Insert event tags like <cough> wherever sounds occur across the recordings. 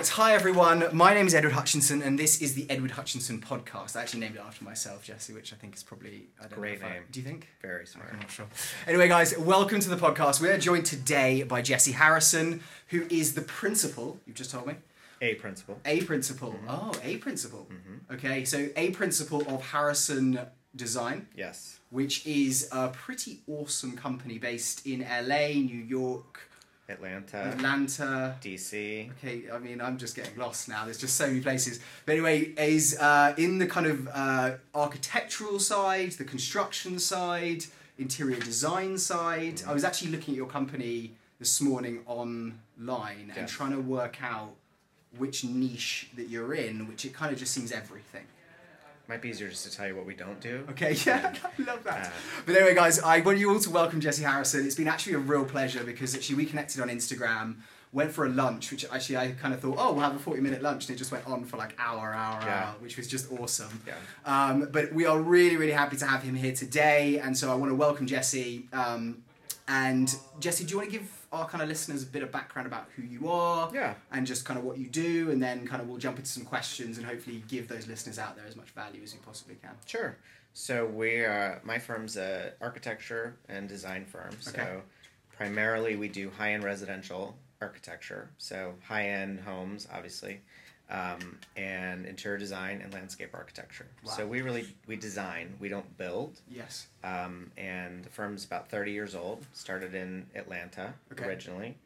Right, hi everyone. My name is Edward Hutchinson, and this is the Edward Hutchinson podcast. I actually named it after myself, Jesse, which I think is probably I don't Great know if I- name. do you think? Very smart. I'm not sure. Anyway, guys, welcome to the podcast. We are joined today by Jesse Harrison, who is the principal. You've just told me. A principal. A principal. Mm-hmm. Oh, a principal. Mm-hmm. Okay, so a principal of Harrison Design, Yes. which is a pretty awesome company based in LA, New York, Atlanta. Atlanta. DC. Okay, I mean, I'm just getting lost now. There's just so many places. But anyway, is uh, in the kind of uh, architectural side, the construction side, interior design side. I was actually looking at your company this morning online and trying to work out which niche that you're in, which it kind of just seems everything. Might be easier just to tell you what we don't do. Okay, <laughs> yeah, <laughs> I love that. Uh, but anyway, guys, I want you all to welcome Jesse Harrison. It's been actually a real pleasure because actually we connected on Instagram, went for a lunch, which actually I kind of thought, oh, we'll have a 40 minute lunch, and it just went on for like hour, hour, Yeah. hour, which was just awesome. Yeah. Um, but we are really, really happy to have him here today, and so I want to welcome Jesse. Um, and Jesse, do you want to give our kind of listeners a bit of background about who you are? Yeah. And just kind of what you do, and then kind of we'll jump into some questions and hopefully give those listeners out there as much value as we possibly can. Sure. So we uh, my firm's a architecture and design firm. So Okay. primarily we do high end residential architecture. So high end homes, obviously, um, and interior design and landscape architecture. Wow. So we really we design. We don't build. Yes. Um, and the firm's about 30 years old. Started in Atlanta Okay. originally,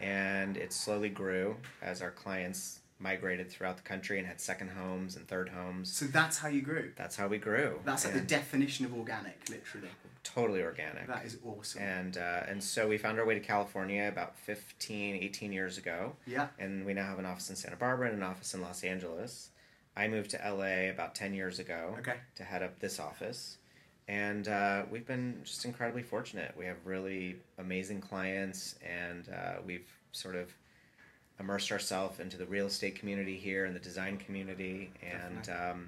and it slowly grew as our clients migrated throughout the country and had second homes and third homes. So that's how you grew. That's how we grew. That's like the definition of organic, literally. Totally organic. That is awesome. And uh, and so we found our way to California about 15, 18 years ago, yeah. and we now have an office in Santa Barbara and an office in Los Angeles. I moved to LA about 10 years ago Okay. to head up this office. And uh, we've been just incredibly fortunate. We have really amazing clients, and uh, we've sort of immersed ourselves into the real estate community here and the design community. And, um,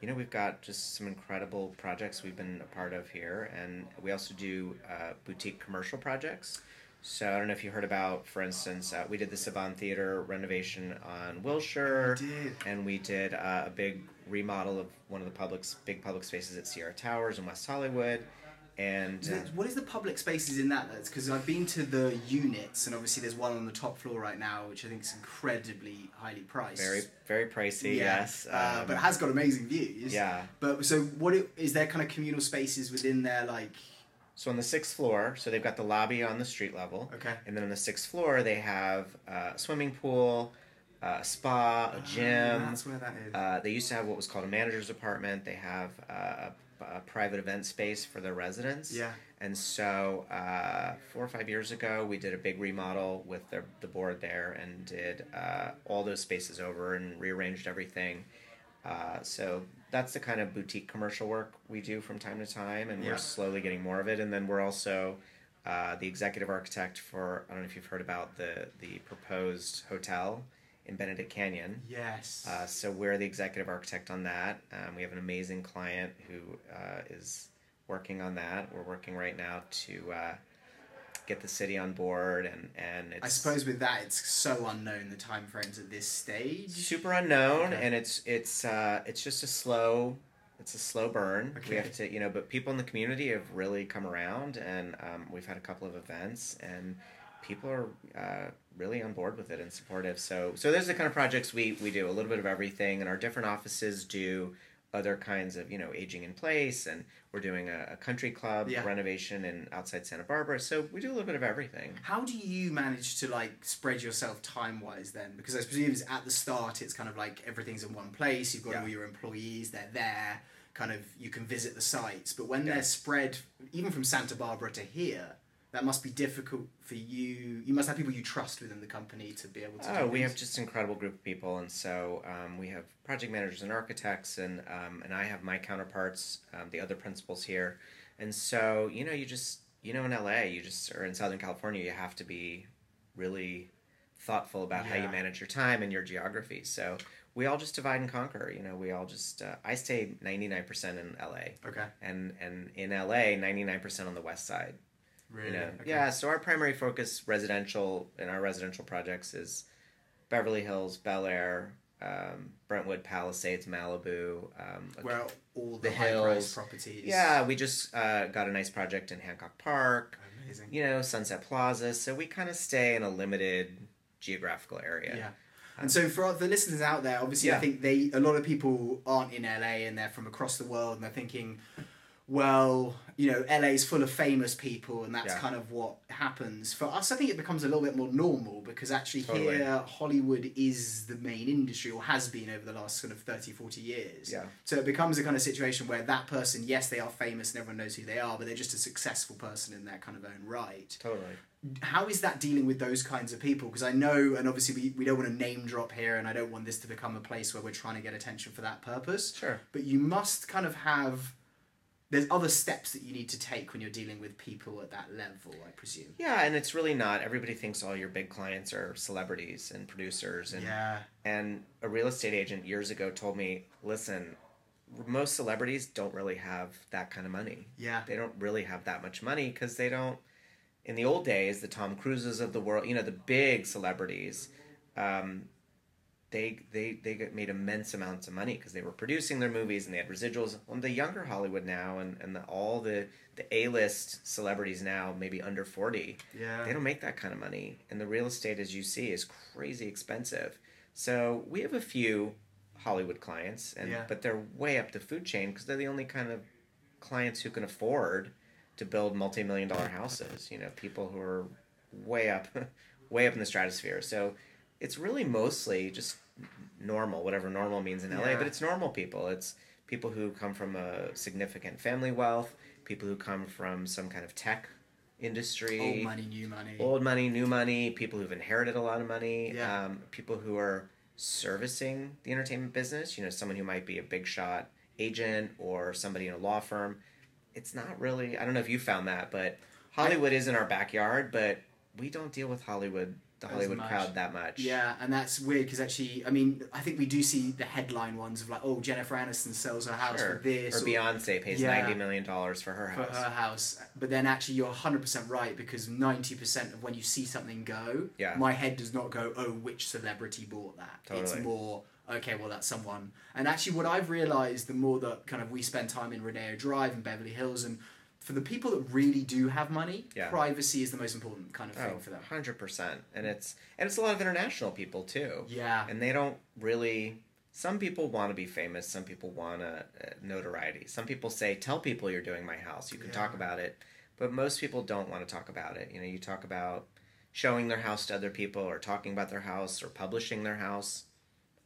you know, we've got just some incredible projects we've been a part of here. And we also do uh, boutique commercial projects. So I don't know if you heard about, for instance, uh, we did the Saban Theater renovation on Wilshire and we did uh, a big remodel of one of the public big public spaces at Sierra Towers in West Hollywood, and uh, What is the public spaces in that? That's Because I've been to the units, and obviously there's one on the top floor right now, which I think is incredibly highly priced. very very pricey. Yeah. Yes, uh, um, but it has got amazing views. yeah. But so, what i- is there? Kind of communal spaces within there, like So on the sixth floor, so they've got the lobby on the street level, okay, and then on the sixth floor they have uh, a swimming pool, uh, a spa, a Ah, gym. that's where that is. Uh, they used to have what was called a manager's apartment. They have uh, a, a private event space for their residents. yeah. And so, uh, four or five years ago, we did a big remodel with their, the board there and did uh, all those spaces over and rearranged everything. Uh, so, that's the kind of boutique commercial work we do from time to time, and Yeah. we're slowly getting more of it. And then we're also uh, the executive architect for, I don't know if you've heard about the, the proposed hotel in Benedict Canyon. Yes. Uh, so we're the executive architect on that. Um, we have an amazing client who uh, is working on that. We're working right now to uh, get the city on board, and and it's I suppose with that, it's so unknown the time frames at this stage. super unknown, Okay. and it's it's uh, it's just a slow. It's a slow burn. Okay. We have to, you know, but people in the community have really come around, and um, we've had a couple of events, and people are uh, really on board with it and supportive. So, so there's the kind of projects we we do a little bit of everything, and our different offices do other kinds of, you know, aging in place, and we're doing a, a country club Yeah. renovation in outside Santa Barbara. So we do a little bit of everything. How do you manage to like spread yourself time wise then? Because I presume it's at the start, it's kind of like everything's in one place. You've got Yeah. all your employees; they're there. Kind of, you can visit the sites. But when Yeah. they're spread, even from Santa Barbara to here, that must be difficult for you. You must have people you trust within the company to be able to. Oh, we have just an incredible group of people, and so um, we have project managers and architects, and um, and I have my counterparts, um, the other principals here, and so you know, you just you know, in LA, you just or in Southern California, you have to be really thoughtful about how you manage your time and your geography. So we all just divide and conquer. You know, we all just uh, I stay ninety nine percent in LA, Okay. and and in LA, ninety nine percent on the west side. Really? You know? Okay. Yeah, so our primary focus residential in our residential projects is Beverly Hills, Bel Air, um, Brentwood, Palisades, Malibu. Um, Where all the, The high price hills. properties. yeah, we just uh, got a nice project in Hancock Park. Amazing. You know, Sunset Plaza. So we kind of stay in a limited geographical area. Yeah. And so for the listeners out there, obviously, I think they a lot of people aren't in LA and they're from across the world and they're thinking, well, you know, LA's full of famous people and that's Yeah. kind of what happens. For us, I think it becomes a little bit more normal because actually Totally. here, Hollywood is the main industry or has been over the last sort of 30, 40 years. Yeah. So it becomes a kind of situation where that person, yes, they are famous and everyone knows who they are, but they're just a successful person in their kind of own right Totally. how is that dealing with those kinds of people? Because I know, and obviously we, we don't want to name drop here, and I don't want this to become a place where we're trying to get attention for that purpose. Sure. But you must kind of have. There's other steps that you need to take when you're dealing with people at that level, I presume. Yeah, and it's really not. Everybody thinks all your big clients are celebrities and producers and Yeah. And a real estate agent years ago told me, listen, most celebrities don't really have that kind of money. Yeah. They don't really have that much money because they don't. In the old days, the Tom Cruises of the world, you know, the big celebrities, um, they they they got- made immense amounts of money because they were producing their movies and they had residuals. On the younger Hollywood now, and and the, all the the A list celebrities now, maybe under forty, Yeah. they don't make that kind of money. And the real estate, as you see, is crazy expensive. So we have a few Hollywood clients, and Yeah. but they're way up the food chain because they're the only kind of clients who can afford to build multi-million dollar houses. You know, people who are way up, <laughs> way up in the stratosphere. So it's really mostly just normal, whatever normal means in LA. Yeah. But it's normal people. It's people who come from a significant family wealth, people who come from some kind of tech industry Old money, new money. old money, new money, people who've inherited a lot of money, Yeah. um, people who are servicing the entertainment business. You know, someone who might be a big shot agent or somebody in a law firm. It's not really. I don't know if you found that, but Hollywood is in our backyard, but we don't deal with Hollywood, the Hollywood much. crowd that much. Yeah, and that's weird because actually, I mean, I think we do see the headline ones of like, oh, Jennifer Aniston sells her house Sure. for this, Or Beyonce pays Yeah. ninety million dollars for her for house. her house. But then actually, you're 100% right because 90% of when you see something go, Yeah. my head does not go, oh, which celebrity bought that? It's more, okay, well, that's someone. And actually, what I've realized the more that kind of we spend time in Rodeo Drive and Beverly Hills, and for the people that really do have money, Yeah. privacy is the most important kind of thing Oh, for them. 100%. And it's and it's a lot of international people too. Yeah. and they don't really some people want to be famous some people want a, uh notoriety some people say tell people you're doing my house you can talk about it but most people don't want to talk about it you know you talk about showing their house to other people or talking about their house or publishing their house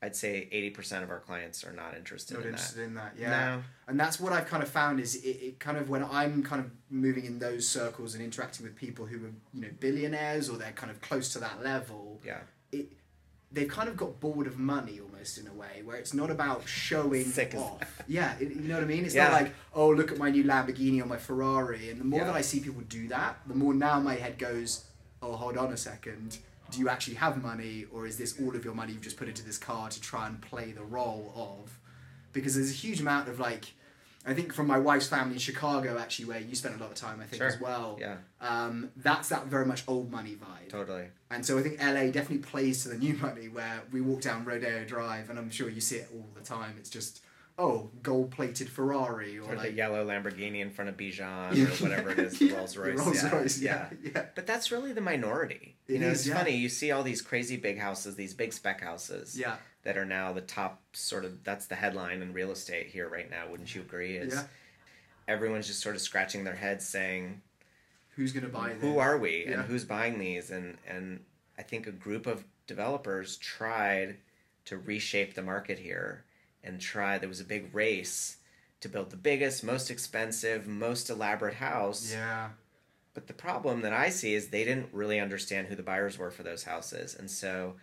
i'd say 80% of our clients are not interested Not in interested that in that, yeah. No. And that's what I've kind of found is it, it kind of when I'm kind of moving in those circles and interacting with people who are you know billionaires or they're kind of close to that level, yeah it they've kind of got bored of money almost in a way where it's not about showing Sick off. <laughs> Yeah, it, you know what I mean. It's Yeah. not like oh look at my new Lamborghini or my Ferrari. And the more Yeah. that I see people do that, the more now my head goes, oh hold on a second. Do you actually have money, or is this all of your money you've just put into this car to try and play the role of? Because there's a huge amount of like, I think from my wife's family in Chicago, actually, where you spent a lot of time, I think Sure. as well. yeah Um, that's that very much old money vibe. totally And so I think LA definitely plays to the new money where we walk down Rodeo Drive and I'm sure you see it all the time. It's just, oh, gold plated Ferrari or, or the like yellow lamborghini in front of Bijan or whatever it is <laughs> the Yeah, rolls royce Rolls yeah, Royce, yeah. yeah. yeah. But that's really the minority. You It know, is, it's yeah. funny. You see all these crazy big houses, these big spec houses Yeah. that are now the top sort of that's the headline in real estate here right now, wouldn't you agree? Is Yeah. everyone's just sort of scratching their heads saying, Who's going to buy Who them? are we? And who's buying these? And and I think a group of developers tried to reshape the market here and try there was a big race to build the biggest, most expensive, most elaborate house. Yeah. But the problem that I see is they didn't really understand who the buyers were for those houses. And so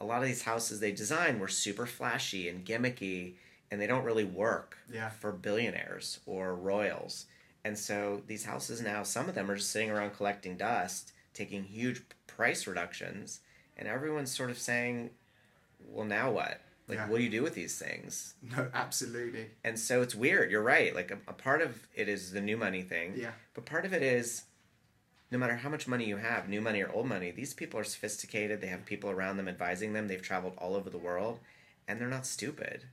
a lot of these houses they designed were super flashy and gimmicky and they don't really work Yeah. for billionaires or royals. And so these houses now, some of them are just sitting around collecting dust, taking huge price reductions, and everyone's sort of saying, well, now what? Like, Yeah. what do you do with these things? <laughs> No, absolutely. And so it's weird. You're right. Like, a, a part of it is the new money thing. Yeah. But part of it is no matter how much money you have, new money or old money, these people are sophisticated. They have people around them advising them. They've traveled all over the world, and they're not stupid.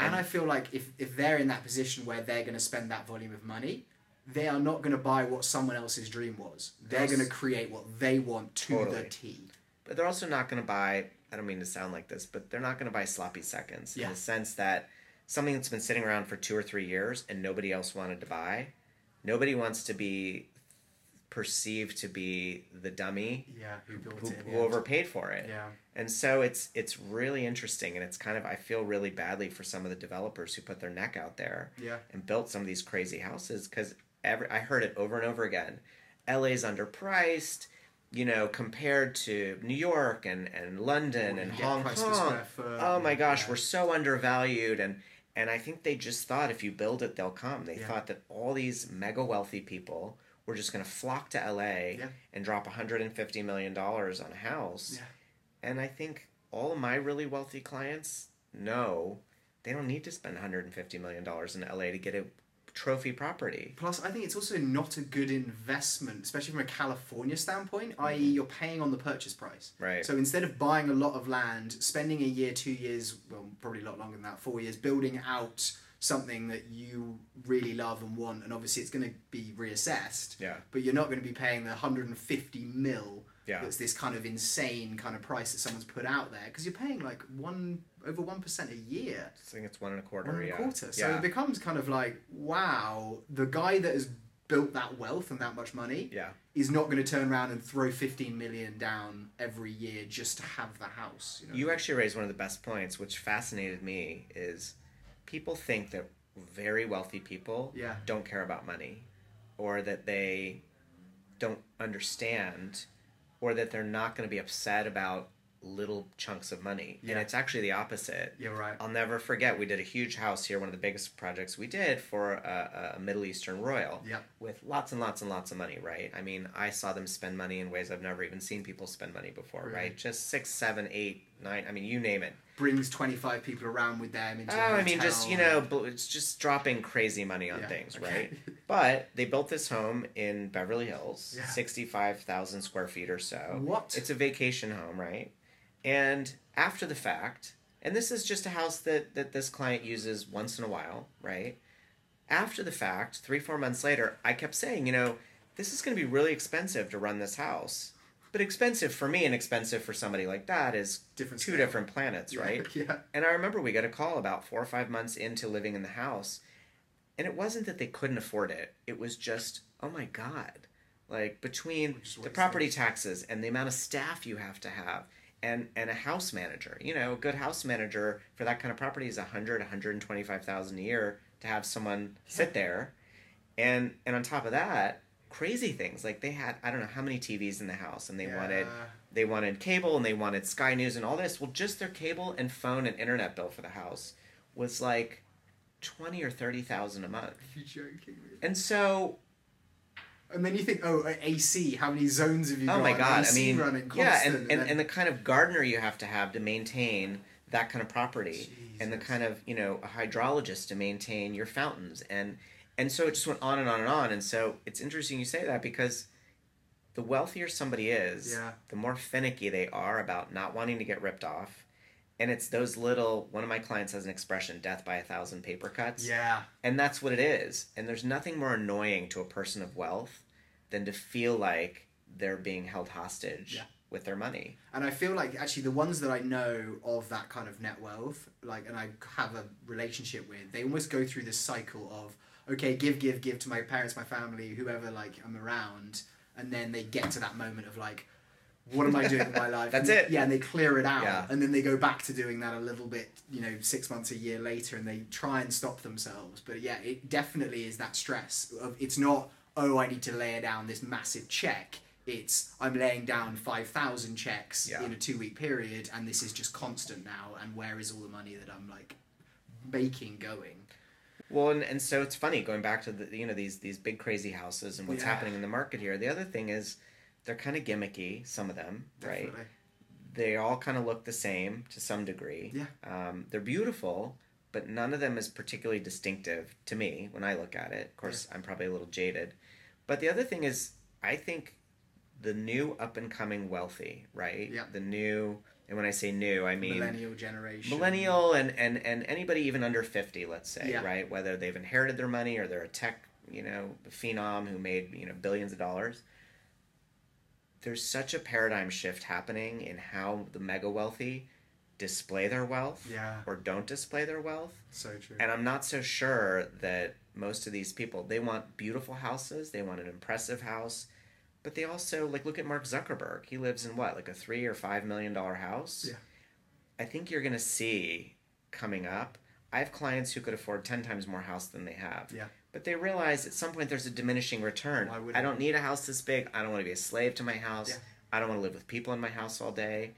And I feel like if, if they're in that position where they're going to spend that volume of money, they are not going to buy what someone else's dream was. They're going to create what they want to the Totally. T. But they're also not going to buy. I don't mean to sound like this, but they're not going to buy sloppy seconds Yeah. in the sense that something that's been sitting around for two or three years and nobody else wanted to buy. Nobody wants to be perceived to be the dummy Yeah, who who, who overpaid for it. Yeah. And so it's it's really interesting, and it's kind of I feel really badly for some of the developers who put their neck out there Yeah. and built some of these crazy houses because every I heard it over and over again. LA's underpriced, you know, compared to New York and, and London and Hong Kong. Oh my gosh, yeah. we're so undervalued and and I think they just thought if you build it they'll come. They Yeah. thought that all these mega wealthy people were just going to flock to LA Yeah. and drop 150 million dollars on a house. Yeah. And I think all of my really wealthy clients know they don't need to spend 150 million dollars in LA to get a trophy property. Plus, I think it's also not a good investment, especially from a California standpoint, i.e., mm-hmm. you're paying on the purchase price. Right. So instead of buying a lot of land, spending a year, two years, well, probably a lot longer than that, four years, building out something that you really love and want, and obviously it's going to be reassessed, Yeah. but you're not going to be paying the 150 mil. Yeah. That's this kind of insane kind of price that someone's put out there because you're paying like one over one percent a year. I think it's one and a quarter. One and a yeah. quarter. So yeah. it becomes kind of like, wow, the guy that has built that wealth and that much money yeah. is not going to turn around and throw 15 million down every year just to have the house. You, know? You actually raised one of the best points, which fascinated me, is people think that very wealthy people Yeah. don't care about money, or that they don't understand, or that they're not going to be upset about little chunks of money. And it's actually the opposite. You're right. I'll never forget. We did a huge house here, one of the biggest projects we did for a, a Middle Eastern royal, Yep. with lots and lots and lots of money. Right? I mean, I saw them spend money in ways I've never even seen people spend money before. Really? Right? Just six, seven, eight, nine. I mean, you name it. Brings 25 people around with them into Oh, I mean, just you know, it's just dropping crazy money on Yeah, things, okay. right? <laughs> But they built this home in Beverly Hills, Yeah. sixty-five thousand square feet or so. What? It's a vacation home, right? And after the fact, and this is just a house that that this client uses once in a while, right? After the fact, three four months later, I kept saying, you know, this is going to be really expensive to run this house. But expensive for me and expensive for somebody like that is Different two different planets, right? <laughs> yeah. And I remember we got a call about four or five months into living in the house. And it wasn't that they couldn't afford it. It was just, oh my God. Like between the property taxes and the amount of staff you have to have and, and a house manager. You know, a good house manager for that kind of property is a hundred, one hundred and twenty five thousand a year to have someone sit there. And and on top of that, crazy things. Like they had I don't know how many TVs in the house and they wanted they wanted cable and they wanted Sky News and all this. Well, just their cable and phone and internet bill for the house was like twenty or thirty thousand a month. You're joking. me. And so, And then you think, oh, AC, how many zones have you got? oh my god, I mean, running yeah, constant, and, and, and the kind of gardener you have to have to maintain that kind of property, and the kind of you know a hydrologist to maintain your fountains, and and so it just went on and on and on. And so it's interesting you say that because the wealthier somebody is, Yeah. the more finicky they are about not wanting to get ripped off. And it's those little. One of my clients has an expression: "Death by a thousand paper cuts." yeah. And that's what it is. And there's nothing more annoying to a person of wealth than to feel like they're being held hostage Yeah. with their money. And I feel like actually the ones that I know of that kind of net wealth, like, and I have a relationship with, they almost go through this cycle of, okay, give, give, give to my parents, my family, whoever, like, I'm around. And then they get to that moment of, like, what am I doing with my life? <laughs> That's And- it. Yeah, and they clear it out. Yeah. And then they go back to doing that a little bit, you know, six months, a year later, and they try and stop themselves. But yeah, it definitely is that stress of it's not, oh, I need to lay down this massive check. It's I'm laying down five thousand checks Yeah. in a two week period, and this is just constant now. And where is all the money that I'm like making going? Well, and, and so it's funny going back to the you know these these big crazy houses and what's Yeah. happening in the market here. The other thing is they're kind of gimmicky. Some of them, right? They all kind of look the same to some degree. Yeah. Um, they're beautiful, but none of them is particularly distinctive to me when I look at it. Of course, I'm probably a little jaded. But the other thing is, I think the new up and coming wealthy, right? Yeah. The new, and when I say new, I mean millennial generation. millennial and, and, and anybody even under 50 let's say Yeah. right whether they've inherited their money or they're a tech you know phenom who made you know billions of dollars there's such a paradigm shift happening in how the mega wealthy display their wealth Yeah. or don't display their wealth So true. and i'm not so sure that most of these people they want beautiful houses they want an impressive house but they also like look at mark zuckerberg he lives in what like a three or five million dollar house Yeah. I think you're going to see coming up. I have clients who could afford 10 times more house than they have. Yeah. But they realize at some point there's a diminishing return. Why would I don't need a house this big. I don't want to be a slave to my house. Yeah. I don't want to live with people in my house all day.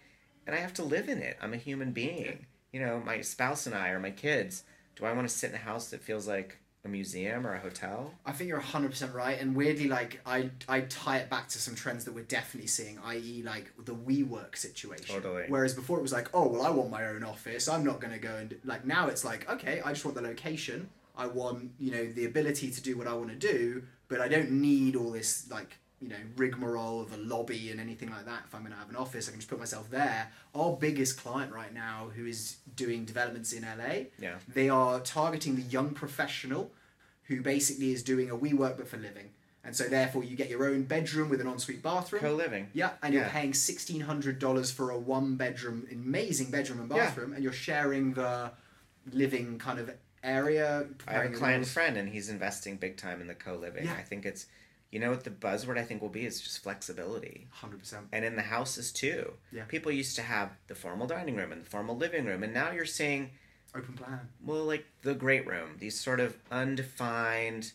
And I have to live in it. I'm a human being. You know, my spouse and I or my kids. Do I want to sit in a house that feels like a museum or a hotel? I think you're 100% right. And weirdly, like, I, I tie it back to some trends that we're definitely seeing, i.e., like the WeWork situation. Totally. Whereas before it was like, oh, well, I want my own office. I'm not going to go and. Like, now it's like, okay, I just want the location. I want, you know, the ability to do what I want to do, but I don't need all this, like, you know, rigmarole of a lobby and anything like that. If I'm going to have an office, I can just put myself there. Our biggest client right now, who is doing developments in LA, Yeah. they are targeting the young professional who basically is doing a WeWork but for living. And so therefore you get your own bedroom with an ensuite bathroom. Co living. yeah, and you're paying sixteen hundred dollars for a one bedroom, amazing bedroom and Yeah. bathroom, and you're sharing the living kind of area. I have a client friend and he's investing big time in the co living. Yeah. I think it's, you know what the buzzword I think will be is just flexibility. Hundred percent. and in the houses too. Yeah. People used to have the formal dining room and the formal living room, and now you're seeing, Open plan. well, like the great room, these sort of undefined,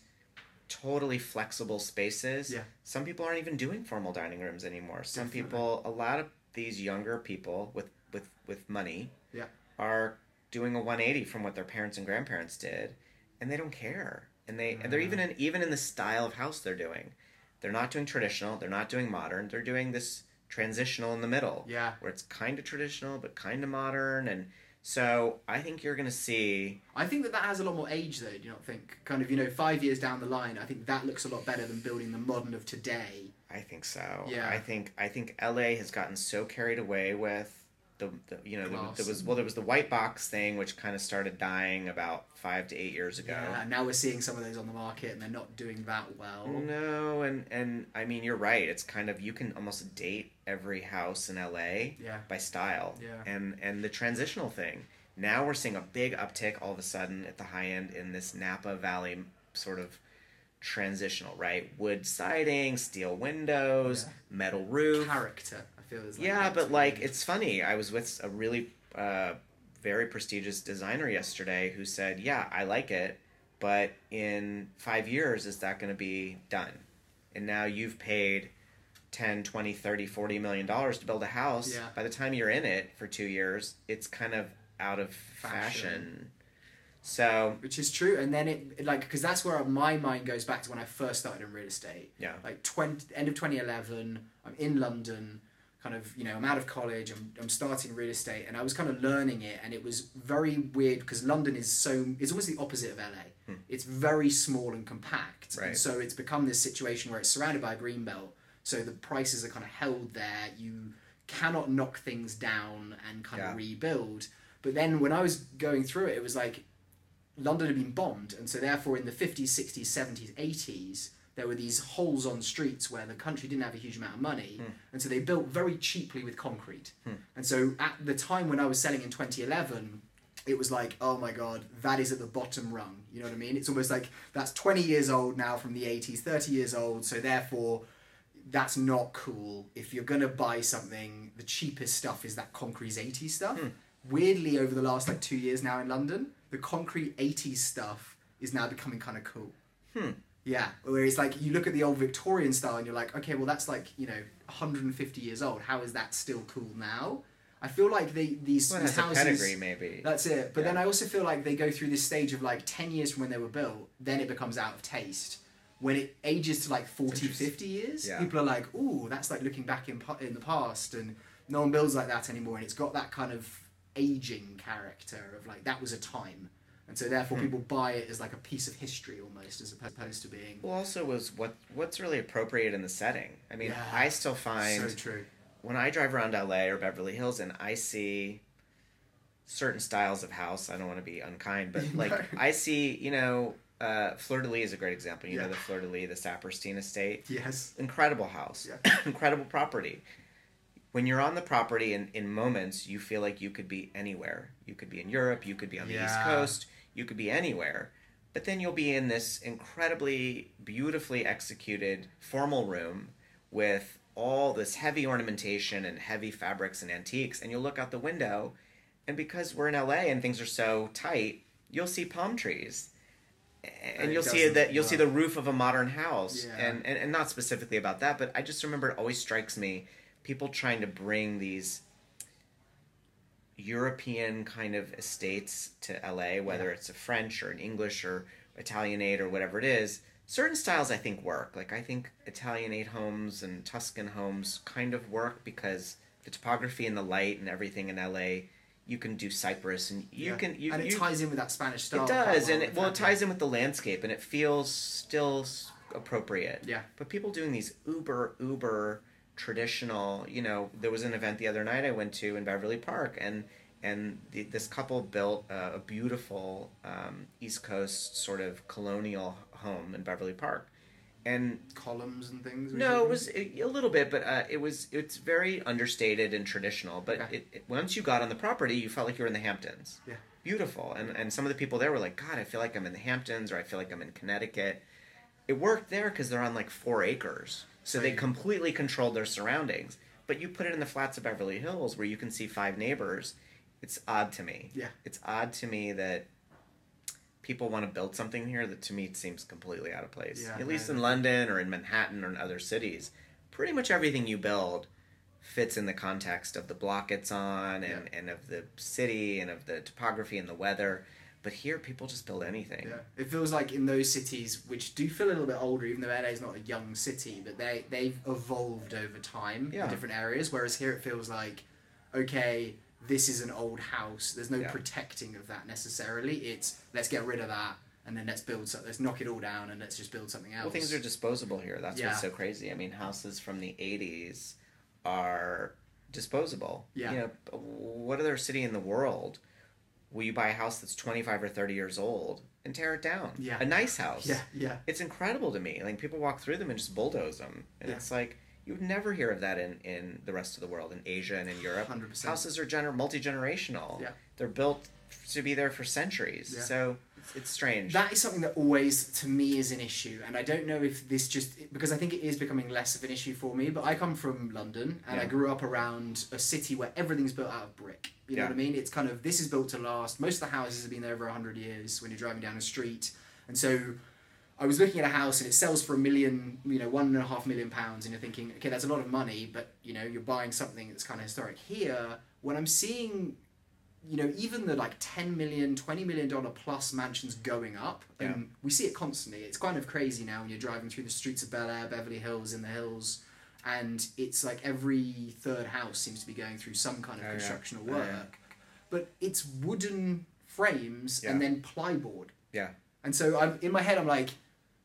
totally flexible spaces. Yeah. Some people aren't even doing formal dining rooms anymore. Some Definitely. people, a lot of these younger people with with with money, Yeah. are doing a 180 from what their parents and grandparents did, and they don't care. And they and they're mm. even in even in the style of house they're doing. They're not doing traditional. They're not doing modern. They're doing this transitional in the middle, Yeah. where it's kind of traditional but kind of modern. And so I think you're going to see. I think that that has a lot more age, though. Do you not think? Kind of, you know, five years down the line, I think that looks a lot better than building the modern of today. I think so. Yeah. I think I think LA has gotten so carried away with the, the you know the, there was well there was the white box thing which kind of started dying about five to eight years ago. Yeah. Now we're seeing some of those on the market, and they're not doing that well. No, and and I mean you're right. It's kind of you can almost date every house in LA Yeah. by style. Yeah. And and the transitional thing. Now we're seeing a big uptick all of a sudden at the high end in this Napa Valley sort of transitional, right? Wood siding, steel windows, Yeah. metal roof. Character, I feel is like yeah, but like it's funny. I was with a really uh, very prestigious designer yesterday who said, "Yeah, I like it, but in five years, is that going to be done?" And now you've paid 10, 20, 30, 40 million dollars to build a house. Yeah. By the time you're in it for two years, it's kind of out of fashion. Fashion. So which is true and then it like because that's where my mind goes back to when i first started in real estate yeah, like 20 end of 2011 i'm in london kind of you know i'm out of college i'm, I'm starting real estate and i was kind of learning it and it was very weird because london is so it's almost the opposite of la Hmm. it's very small and compact Right. and so it's become this situation where it's surrounded by a green belt so the prices are kind of held there you cannot knock things down and kind Yeah. of rebuild but then when i was going through it it was like London had been bombed, and so therefore in the 50s, 60s, 70s, 80s, there were these holes on streets where the country didn't have a huge amount of money, hmm. and so they built very cheaply with concrete. Hmm. And so at the time when I was selling in 2011, it was like, oh my god, that is at the bottom rung. You know what I mean? It's almost like that's 20 years old now from the 80s, 30 years old, so therefore that's not cool. If you're gonna buy something, the cheapest stuff is that concrete 80s stuff. Hmm. Weirdly, over the last like two years now in London, the concrete 80s stuff is now becoming kind of cool. Hmm. Yeah, where it's like you look at the old Victorian style and you're like, okay, well that's like you know 150 years old. How is that still cool now? I feel like they these, well, these houses. pedigree maybe. That's it. But then I also feel like they go through this stage of like 10 years from when they were built, then it becomes out of taste. When it ages to like 40, 50 years, Yeah. people are like, ooh, that's like looking back in, in the past. And no one builds like that anymore. And it's got that kind of aging character of like, that was a time. And so therefore Hmm. people buy it as like a piece of history almost, as opposed to being. Well, also was what what's really appropriate in the setting. I mean, Yeah. I still find so true. when I drive around LA or Beverly Hills and I see certain styles of house, I don't want to be unkind, but <laughs> like No. I see, you know, uh, Fleur de Lys is a great example. You Yeah. know, the Fleur de Lys, the Saperstein estate, Yes. incredible house, <clears throat> incredible property. When you're on the property in, in moments, you feel like you could be anywhere. You could be in Europe, you could be on the East Coast, you could be anywhere. But then you'll be in this incredibly beautifully executed formal room with all this heavy ornamentation and heavy fabrics and antiques, and you'll look out the window, and because we're in LA and things are so tight, you'll see palm trees. And it you'll see that you'll see the roof of a modern house, Yeah. and, and and not specifically about that, but I just remember it always strikes me people trying to bring these European kind of estates to LA, whether Yeah. it's a French or an English or Italianate or whatever it is. Certain styles I think work. Like I think Italianate homes and Tuscan homes kind of work because the topography and the light and everything in LA, you can do Cypress and you Yeah. can you, and it you ties in with that Spanish style. it does, and it, well, it ties in with the landscape, and it feels still appropriate. Yeah. But people doing these uber uber traditional, you know, there was an event the other night I went to in Beverly Park, and and the, this couple built a, a beautiful um, East Coast sort of colonial home in Beverly Park, and columns and things. no, it was a, a little bit, but uh, it was it's very understated and traditional. But it, it, once you got on the property, you felt like you were in the Hamptons. Yeah. beautiful. And and some of the people there were like, God, I feel like I'm in the Hamptons, or I feel like I'm in Connecticut. It worked there because they're on like four acres, so they completely controlled their surroundings. But you put it in the flats of Beverly Hills, where you can see five neighbors. It's odd to me. Yeah. It's odd to me that people want to build something here that to me seems completely out of place. Yeah, At least in London or in Manhattan or in other cities, pretty much everything you build fits in the context of the block it's on and, and of the city and of the topography and the weather. But here, people just build anything. Yeah, it feels like in those cities, which do feel a little bit older, even though LA is not a young city, but they they've evolved over time Yeah. in different areas. Whereas here, it feels like, okay, this is an old house. There's no Yeah. protecting of that necessarily. It's let's get rid of that and then let's build something. Let's knock it all down and let's just build something else. Well, things are disposable here. That's Yeah. what's so crazy. I mean, houses from the '80s are disposable. Yeah. You know, what other city in the world will you buy a house that's 25 or 30 years old and tear it down? Yeah. A nice house. yeah, yeah, It's incredible to me. Like people walk through them and just bulldoze them, and Yeah. it's like you would never hear of that in in the rest of the world, in Asia and in Europe. 100%. Houses are gener- multi generational. Yeah. They're built to be there for centuries. Yeah. So it's, strange. That is something that always, to me, is an issue, and I don't know if this just because I think it is becoming less of an issue for me. But I come from London, and I grew up around a city where everything's built out of brick. You know Yeah. what I mean? It's kind of this is built to last. Most of the houses have been there over hundred years when you're driving down a street, and so. I was looking at a house and it sells for a million, you know, one and a half million pounds, and you're thinking, okay, that's a lot of money, but you know, you're buying something that's kind of historic. Here, when I'm seeing you know, even the like 10 million, 20 million dollar plus mansions going up, and we see it constantly. It's kind of crazy now when you're driving through the streets of Bel Air, Beverly Hills, in the hills, and it's like every third house seems to be going through some kind of Oh, yeah. construction or Oh, work. yeah. But it's wooden frames Yeah. and then plyboard. Yeah. And so I'm in my head, I'm like,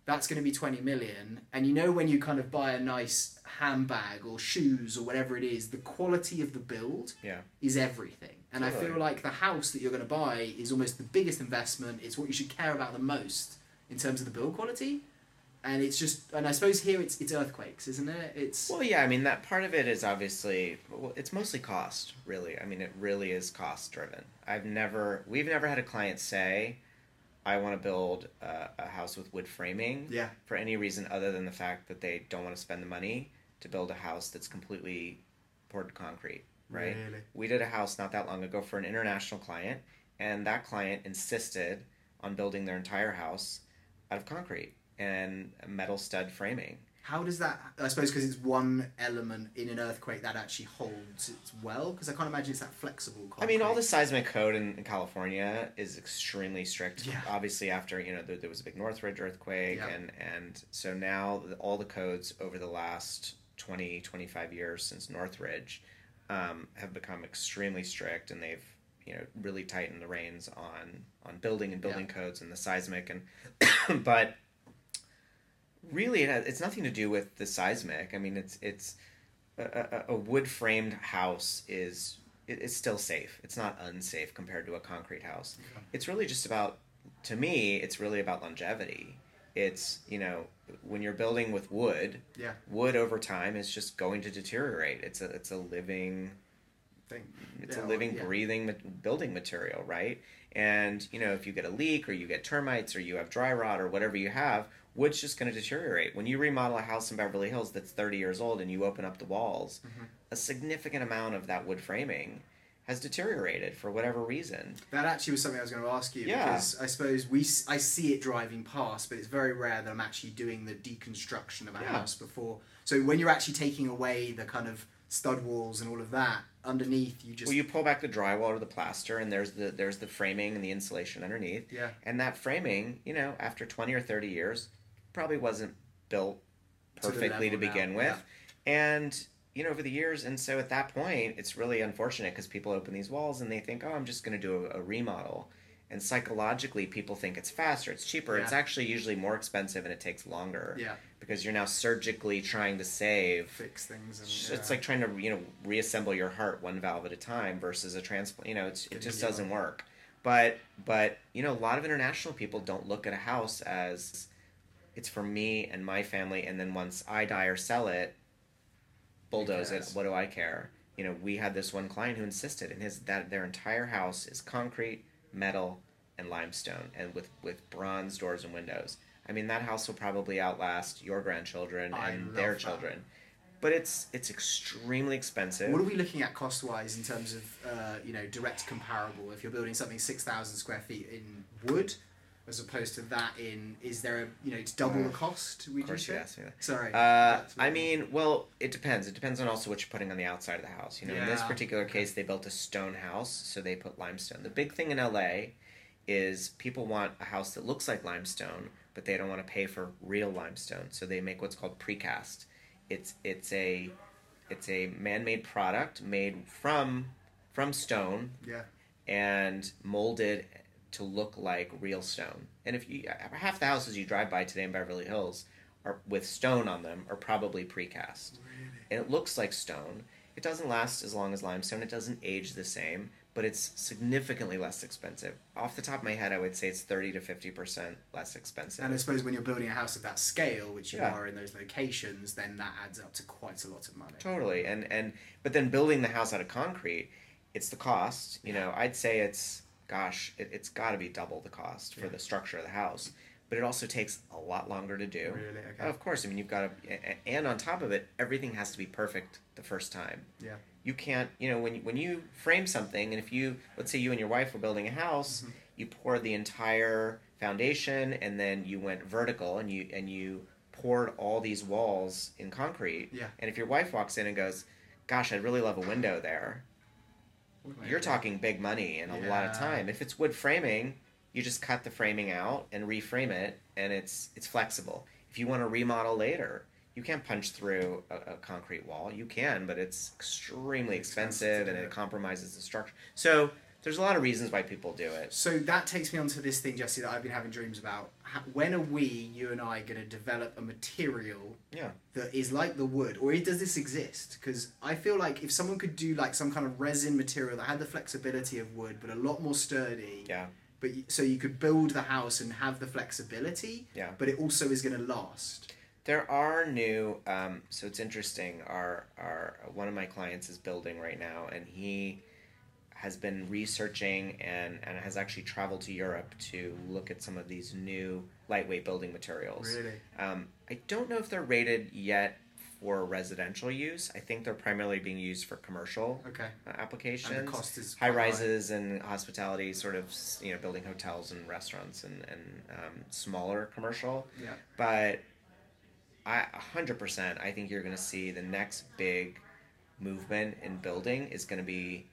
that's going to be 20 million. And you know, when you kind of buy a nice handbag or shoes or whatever it is, the quality of the build Yeah. is everything. And I feel like the house that you're going to buy is almost the biggest investment. It's what you should care about the most in terms of the build quality. And it's just, and I suppose here it's it's earthquakes, isn't it? It's Well, yeah, I mean that part of it is obviously well, it's mostly cost, really. I mean, it really is cost driven. I've never, we've never had a client say, "I want to build a, a house with wood framing," yeah, for any reason other than the fact that they don't want to spend the money to build a house that's completely poured concrete. Right. Really? We did a house not that long ago for an international client, and that client insisted on building their entire house out of concrete and metal stud framing. How does that? I suppose because it's one element in an earthquake that actually holds it well. Because I can't imagine it's that flexible. I mean, all the concrete. seismic code in, in California is extremely strict. Yeah. Obviously, after you know there, there was a big Northridge earthquake, Yeah. and and so now the, all the codes over the last 20, 25 years since Northridge um, have become extremely strict, and they've you know really tightened the reins on on building and building codes and the seismic and <coughs> but really it has, it's nothing to do with the seismic. I mean it's it's a, a, a wood framed house is it, it's still safe. It's not unsafe compared to a concrete house. Okay. It's really just about to me it's really about longevity. It's you know when you're building with wood, Yeah. wood over time is just going to deteriorate. It's a it's a living Thing. it's Yeah, a living yeah. breathing building material, right? And you know if you get a leak or you get termites or you have dry rot or whatever you have, wood's just going to deteriorate. When you remodel a house in Beverly Hills that's 30 years old and you open up the walls, Mhm. a significant amount of that wood framing has deteriorated for whatever reason. That actually was something I was going to ask you Yeah. because I suppose we I see it driving past, but it's very rare that I'm actually doing the deconstruction of a Yeah. house before. So when you're actually taking away the kind of stud walls and all of that underneath, you just well, you pull back the drywall or the plaster, and there's the there's the framing and the insulation underneath. yeah And that framing, you know, after 20 or 30 years, probably wasn't built perfectly to, now, begin with. And, you know, over the years, and so at that point, it's really unfortunate because people open these walls and they think, oh, I'm just going to do a, a remodel. And psychologically, people think it's faster, it's cheaper. It's actually usually more expensive and it takes longer yeah because you're now surgically trying to save. fix things and It's like trying to you know reassemble your heart one valve at a time versus a transplant. You know, it's, it just doesn't work. But but you know, a lot of international people don't look at a house as it's for me and my family, and then once I die or sell it, bulldoze it. What do I care? You know, we had this one client who insisted, and his that their entire house is concrete, metal, and limestone, and with with bronze doors and windows. I mean, that house will probably outlast your grandchildren I and their that. children. But it's it's extremely expensive. What are we looking at cost wise in terms of uh, you know direct comparable? If you're building something six thousand square feet in wood, as opposed to that in, is there a you know it's double the Uh, cost? Would of course, you you say? asked me that. Sorry. Uh, I mean, well, it depends. It depends on also what you're putting on the outside of the house. You know, in this particular case, they built a stone house, so they put limestone. The big thing in LA is people want a house that looks like limestone, but they don't want to pay for real limestone, so they make what's called precast. It's it's a it's a man-made product made from from stone yeah. and molded to look like real stone. And if you half the houses you drive by today in Beverly Hills are with stone on them are probably precast. And it looks like stone. It doesn't last as long as limestone. It doesn't age the same, but it's significantly less expensive. Off the top of my head, I would say it's 30 to 50% less expensive. And I suppose when you're building a house of that scale, which you Yeah. are in those locations, then that adds up to quite a lot of money. Totally, and and but then building the house out of concrete, it's the cost. You know, I'd say it's gosh, it, it's got to be double the cost for Yeah. the structure of the house. But it also takes a lot longer to do. Really? Okay. Of course, I mean you've got to, and on top of it, everything has to be perfect the first time. Yeah. You can't, you know, when you, when you frame something, and if you, let's say you and your wife were building a house, Mhm. you poured the entire foundation, and then you went vertical, and you and you poured all these walls in concrete. Yeah. And if your wife walks in and goes, "Gosh, I'd really love a window there," you're talking big money and a lot of time. If it's wood framing, you just cut the framing out and reframe it, and it's it's flexible. If you want to remodel later, you can't punch through a, a concrete wall. You can, but it's extremely Expensive expensive, and it. compromises the structure. So there's a lot of reasons why people do it. So that takes me on to this thing, Jesse, that I've been having dreams about. When are we, you and I, going to develop a material Yeah. that is like the wood, or does this exist? Because I feel like if someone could do like some kind of resin material that had the flexibility of wood, but a lot more sturdy, Yeah. but so you could build the house and have the flexibility, Yeah. but it also is going to last. There are new. Um, so it's interesting. Our our one of my clients is building right now, and he has been researching and, and has actually traveled to Europe to look at some of these new lightweight building materials. Really? Um, I don't know if they're rated yet for residential use. I think they're primarily being used for commercial Okay. uh, And applications. the cost is high rises and hospitality, sort of you know building hotels and restaurants and and um, smaller commercial. Yeah. But I a hundred percent, I think you're going to see the next big movement in building is going to be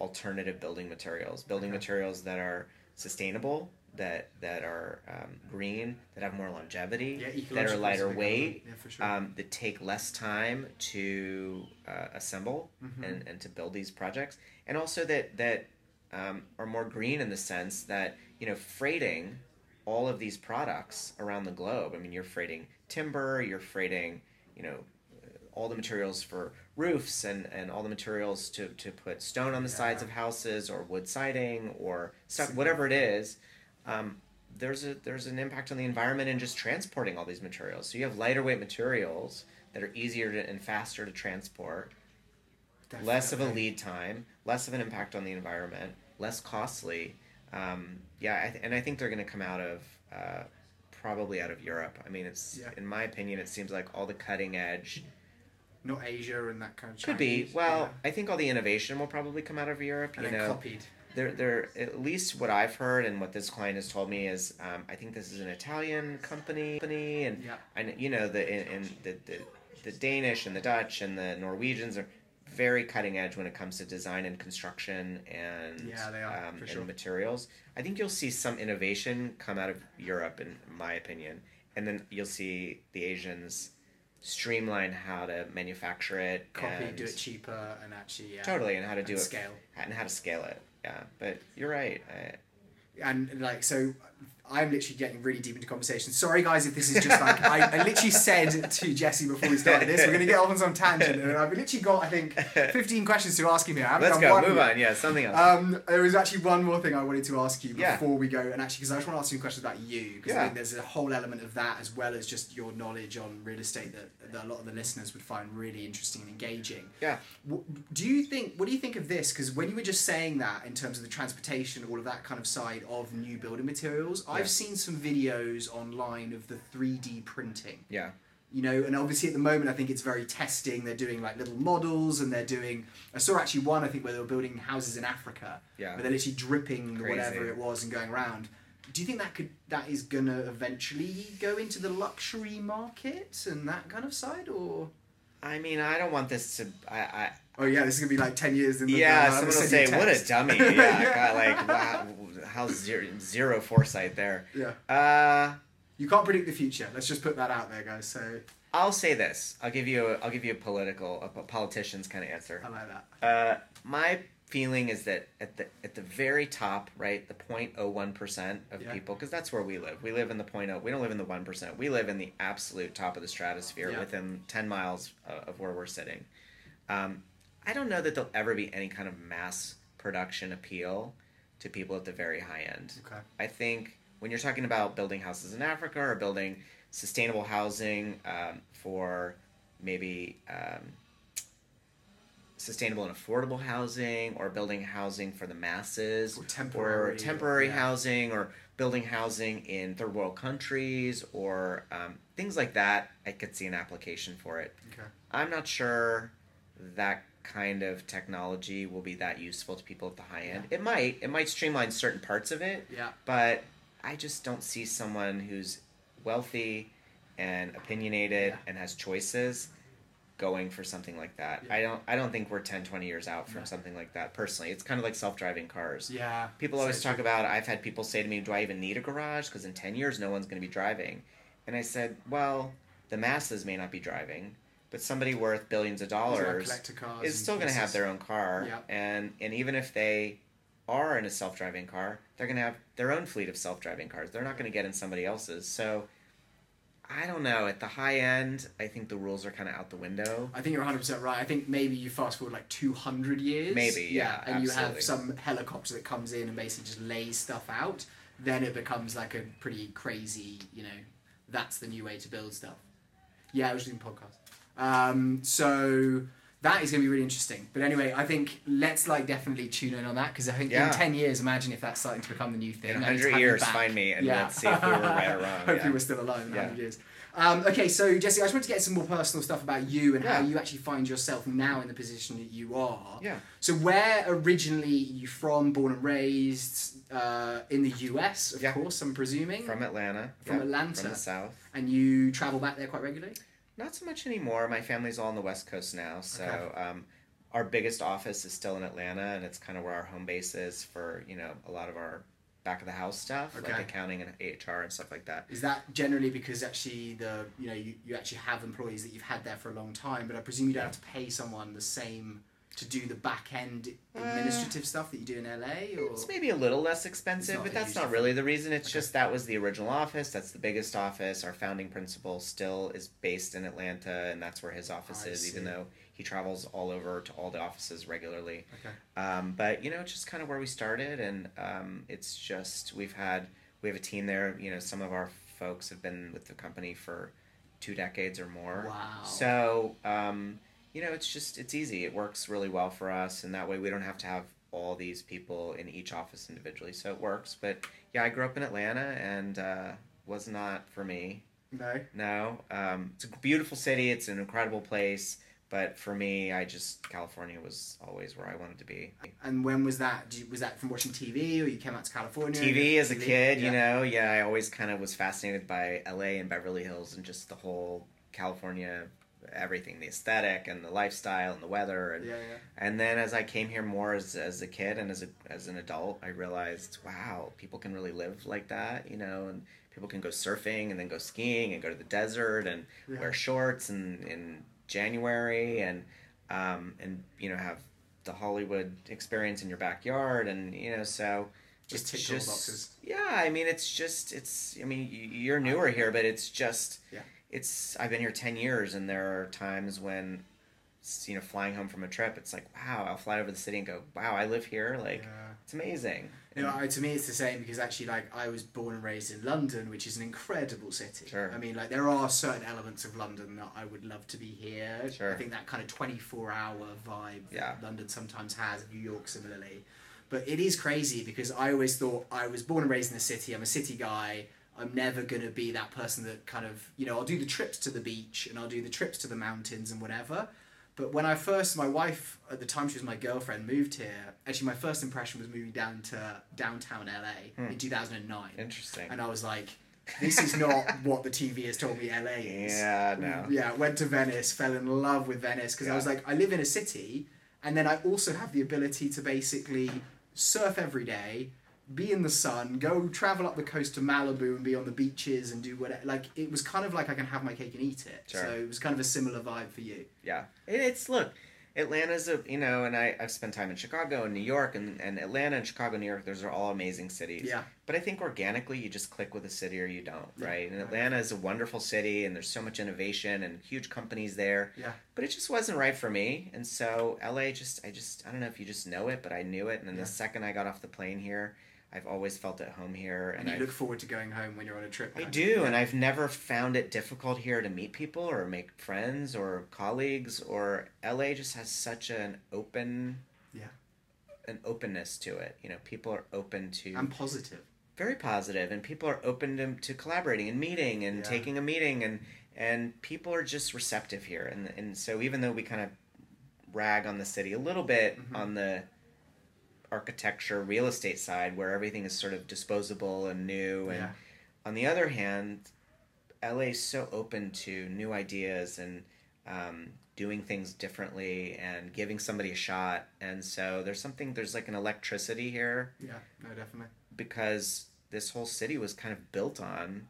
alternative building materials, building Okay. materials that are sustainable, that that are um, green, that have more longevity, Yeah, that are lighter is a big weight. Yeah, sure. um, that take less time to uh, assemble Mhm. and, and to build these projects, and also that that um, are more green in the sense that you know freighting all of these products around the globe. I mean, you're freighting timber, you're freighting you know all the materials for roofs and, and all the materials to, to put stone on the sides of houses or wood siding or stuff, whatever it is. Um, there's a there's an impact on the environment in just transporting all these materials. So you have lighter weight materials that are easier to, and faster to transport, less of a lead time, less of an impact on the environment, less costly. Um, yeah, I th- and I think they're going to come out of uh, probably out of Europe. I mean, it's Yeah. in my opinion, it seems like all the cutting edge Not Asia and that kind of. could be. Well, yeah. I think all the innovation will probably come out of Europe. and you know, copied. they're, they're at least what I've heard and what this client has told me is um, I think this is an Italian company, company and Yeah. and you know the in, in the, the the Danish and the Dutch and the Norwegians are very cutting edge when it comes to design and construction and Yeah, they are, um, for and sure. materials. I think you'll see some innovation come out of Europe, in my opinion, and then you'll see the Asians streamline how to manufacture it, Copy, and do it cheaper, and actually yeah, totally, and how to do it scale. and how to scale it. Yeah, but you're right. I, and like so I'm literally getting really deep into conversation. Sorry guys if this is just like I, I literally said to Jesse before we started this, we're gonna get off on some tangent and I've literally got I think fifteen questions to ask him here. I Let's go. one Move yet. on. Yeah, something else. Um, there was actually one more thing I wanted to ask you Yeah. before we go, and actually, because I just want to ask you questions about you, because I Yeah. think there's a whole element of that as well as just your knowledge on real estate that, that a lot of the listeners would find really interesting and engaging. yeah. Do you think? What do you think of this? Because when you were just saying that in terms of the transportation, all of that kind of side of new building materials, Yeah. I've seen some videos online of the three D printing. Yeah. You know, and obviously at the moment, I think it's very testing. They're doing like little models, and they're doing. I saw actually one I think where they were building houses in Africa, Yeah. where they're literally dripping Crazy. whatever it was and going around. Do you think that could that is gonna eventually go into the luxury market and that kind of side, or? I mean, I don't want this to. I. I Oh yeah, this is gonna be like ten years. In the yeah, uh, someone will say, "What a text." dummy!" <laughs> Yeah, God, like, wow, how zero, zero foresight there. Yeah. Uh, You can't predict the future. Let's just put that out there, guys. So I'll say this. I'll give you. A, I'll give you a political, a politician's kind of answer. I like that. Uh, my feeling is that at the at the very top, right, the 0.01 percent of Yeah. people, because that's where we live. We live in the 0.0. We don't live in the one percent. We live in the absolute top of the stratosphere, Yeah. within 10 miles uh, of where we're sitting. Um, I don't know that there'll ever be any kind of mass production appeal to people at the very high end. Okay. I think when you're talking about building houses in Africa or building sustainable housing um, for maybe um, sustainable and affordable housing or building housing for the masses Or temporary, or temporary yeah. housing or building housing in third world countries or um, things like that i could see an application for it Okay. i'm not sure that kind of technology will be that useful to people at the high end it might it might streamline certain parts of it Yeah. but I just don't see someone who's wealthy and opinionated Yeah. and has choices going for something like that. Yeah. I don't I don't think we're 10 20 years out from something like that personally. It's kind of like self-driving cars. Yeah. People always talk about I've had people say to me, "Do I even need a garage because in 10 years no one's going to be driving." And I said, "Well, the masses may not be driving, but somebody worth billions of dollars is still going to have their own car Yeah. and and even if they are in a self-driving car they're going to have their own fleet of self-driving cars they're not going to get in somebody else's so i don't know at the high end i think the rules are kind of out the window I think you're 100 percent right. I think maybe you fast forward like 200 years. Maybe, yeah, and you have some helicopter that comes in and basically just lays stuff out. Then it becomes like a pretty crazy, you know, that's the new way to build stuff. Yeah, I was doing podcast. Um, so that is going to be really interesting. But anyway, I think let's like definitely tune in on that because I think Yeah. in 10 years, imagine if that's starting to become the new thing. in I need to 100 years find me and let's see if we were right or wrong <laughs> Hopefully yeah. we're still alive in Yeah. 100 years. Um, okay, so Jesse, I just want to get some more personal stuff about you and how you actually find yourself now in the position that you are. yeah So where originally are you from, born and raised uh, in the US, of Yeah. course, I'm presuming, from atlanta From yeah, Atlanta. from the south and you travel back there quite regularly. Not so much anymore. My family's all on the West Coast now, so Okay. um, our biggest office is still in Atlanta, and it's kind of where our home base is for you know a lot of our back of the house stuff, Okay. like accounting and HR and stuff like that. Is that generally because actually the you know you, you actually have employees that you've had there for a long time, but I presume you don't have to pay someone the same to do the back end administrative stuff that you do in LA? Or It's maybe a little less expensive, but that's not really the reason. It's Okay. just that was the original office. That's the biggest office. Our founding principal still is based in Atlanta, and that's where his office I is, even though he travels all over to all the offices regularly. okay, Um, but you know, it's just kind of where we started, and um, it's just we've had we have a team there. You know, some of our folks have been with the company for two decades or more. wow. So, um, you know, it's just it's easy. It works really well for us, and that way we don't have to have all these people in each office individually. So it works. But yeah, I grew up in Atlanta, and uh, was not for me. no, No, um, it's a beautiful city. It's an incredible place. But for me, I just California was always where I wanted to be. and when was that? You, was that from watching TV, or you came out to California? TV as a TV? kid, you know, yeah, I always kind of was fascinated by LA and Beverly Hills and just the whole California, everything, the aesthetic and the lifestyle and the weather. And, Yeah, yeah. and then as I came here more as, as a kid and as, a, as an adult, I realized, wow, people can really live like that, you know, and people can go surfing and then go skiing and go to the desert and Yeah. wear shorts and in January and, um, and, you know, have the Hollywood experience in your backyard. And, you know, so Just it's the boxes. yeah, I mean, it's just, it's, I mean, you're newer here, but it's just, Yeah. It's, I've been here 10 years and there are times when, you know, flying home from a trip, it's like, wow, I'll fly over the city and go, wow, I live here. Like, Yeah. it's amazing. You know, I, to me, it's the same because actually, like, I was born and raised in London, which is an incredible city. Sure. I mean, like, there are certain elements of London that I would love to be here. Sure. I think that kind of 24 hour vibe Yeah. that London sometimes has, New York similarly. But it is crazy because I always thought I was born and raised in the city, I'm a city guy. I'm never going to be that person that kind of, you know, I'll do the trips to the beach and I'll do the trips to the mountains and whatever. But when I first, my wife at the time she was my girlfriend moved here. Actually, my first impression was moving down to downtown LA Hmm. in two thousand and nine, Interesting. and I was like, "This is not <laughs> what the TV has told me LA is." Yeah, no. Yeah, went to Venice, fell in love with Venice because I was like, I live in a city, and then I also have the ability to basically surf every day, be in the sun, go travel up the coast to Malibu and be on the beaches and do whatever. Like it was kind of like I can have my cake and eat it. Sure. So it was kind of a similar vibe for you. Yeah. It's, look, Atlanta's a, you know, and I, I've spent time in Chicago and New York and, and Atlanta and Chicago, New York, those are all amazing cities. Yeah. But I think organically you just click with a city or you don't, Yeah. right? And Atlanta is a wonderful city and there's so much innovation and huge companies there. Yeah. But it just wasn't right for me. And so LA just I just I don't know if you just know it, but I knew it and then Yeah. the second I got off the plane here, I've always felt at home here And and you I look forward to going home when you're on a trip. I do, Yeah. and I've never found it difficult here to meet people or make friends or colleagues. Or LA just has such an open, Yeah. an openness to it. You know, people are open to I'm positive. very positive, and people are open to, to collaborating and meeting and Yeah. taking a meeting, and and people are just receptive here. And and so even though we kind of rag on the city a little bit Mhm. on the architecture real estate side where everything is sort of disposable and new and Yeah. on the other hand, LA is so open to new ideas and um, doing things differently and giving somebody a shot. And so there's something, there's like an electricity here Yeah. No, definitely. because this whole city was kind of built on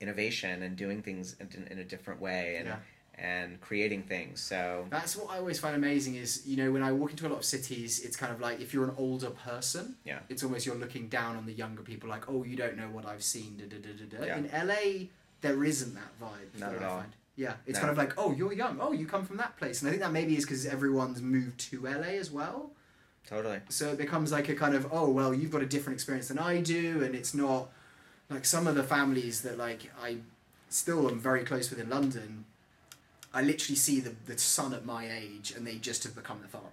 innovation and doing things in, in a different way and, Yeah. And creating things. So, That's what I always find amazing is, you know, when I walk into a lot of cities, it's kind of like if you're an older person, Yeah. it's almost you're looking down on the younger people, like, oh, you don't know what I've seen. Da, da, da, da, da. Yeah. In LA, there isn't that vibe. Not at I all. Find. Yeah, it's No. kind of like, oh, you're young. Oh, you come from that place. And I think that maybe is because everyone's moved to LA as well. totally. So it becomes like a kind of, oh, well, you've got a different experience than I do. And it's not like some of the families that, like, I still am very close with in London. I literally see the, the son at my age and they just have become the father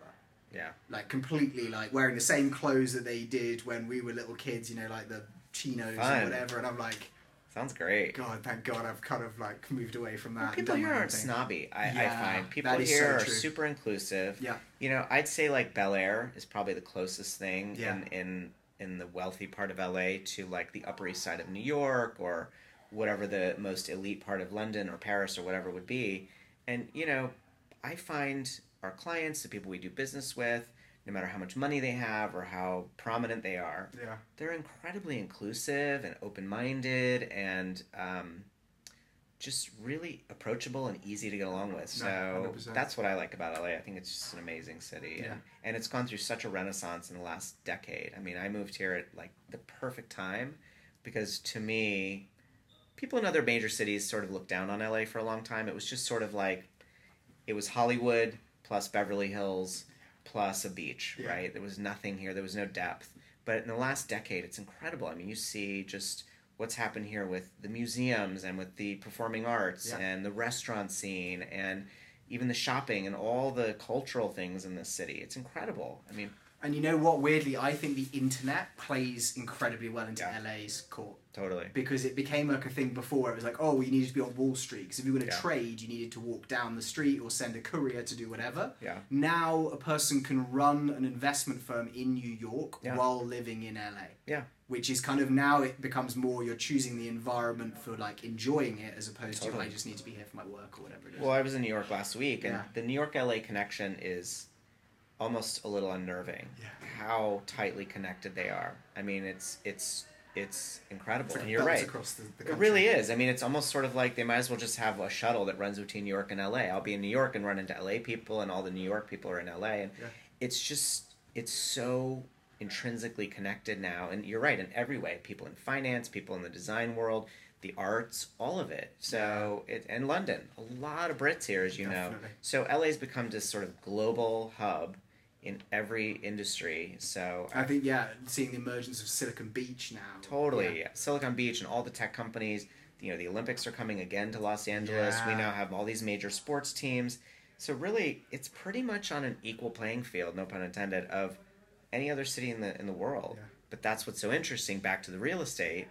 Yeah. like completely like wearing the same clothes that they did when we were little kids, you know, like the chinos Fun. and whatever. And I'm like, Sounds great. God, thank God, I've kind of like moved away from that. Well, people here aren't thing. snobby. I, I Yeah, find people here so are true. super inclusive. Yeah, You know, I'd say like Bel Air is probably the closest thing Yeah. in, in in the wealthy part of LA to like the Upper East Side of New York or whatever the most elite part of London or Paris or whatever would be. And you know, I find our clients, the people we do business with, no matter how much money they have or how prominent they are, yeah, they're incredibly inclusive and open minded and um, just really approachable and easy to get along with. So No, 100%. that's what I like about LA. I think it's just an amazing city, Yeah. and and it's gone through such a renaissance in the last decade. I mean, I moved here at like the perfect time because to me, people in other major cities sort of looked down on LA for a long time. It was just sort of like it was Hollywood plus Beverly Hills plus a beach, Yeah. right? There was nothing here. There was no depth. But in the last decade, it's incredible. I mean, you see just what's happened here with the museums and with the performing arts Yeah. and the restaurant scene and even the shopping and all the cultural things in this city. It's incredible. I mean, And you know what? Weirdly, I think the internet plays incredibly well into Yeah. LA's court totally. because it became like a thing before. It was like, oh, you needed to be on Wall Street because if you were going to Yeah. trade, you needed to walk down the street or send a courier to do whatever. Yeah. Now a person can run an investment firm in New York Yeah. while living in LA. Yeah. Which is kind of now it becomes more you're choosing the environment for like enjoying it as opposed to Totally. I just need to be here for my work or whatever it is. Well, I was in New York last week, and Yeah. the New York LA connection is almost a little unnerving. Yeah. How tightly connected they are. I mean, it's it's it's incredible. It's like and you're right. across the, the It really is. I mean, it's almost sort of like they might as well just have a shuttle that runs between New York and LA. I'll be in New York and run into LA people, and all the New York people are in LA, and Yeah. it's just it's so intrinsically connected now. And you're right in every way. People in finance, people in the design world, the arts, all of it. So it and London, a lot of Brits here, as you know. Definitely. So LA's become this sort of global hub in every industry. So I think yeah, seeing the emergence of Silicon Beach now. Totally. Yeah. Silicon Beach and all the tech companies. You know, the Olympics are coming again to Los Angeles. We now have all these major sports teams. So really, it's pretty much on an equal playing field, no pun intended, of any other city in the in the world. Yeah. But that's what's so interesting. Back to the real estate,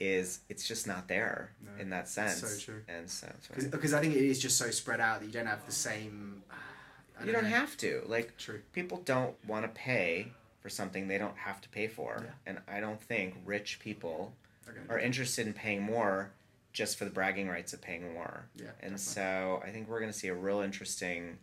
is it's just not there No, in that sense. so true. And so, so Because I think it is just so spread out that you don't have the same. uh, I you don't know. have to like. True. people don't want to pay for something they don't have to pay for. Yeah. And I don't think rich people are interested in paying more just for the bragging rights of paying more. Yeah. And definitely. so I think we're going to see a real interesting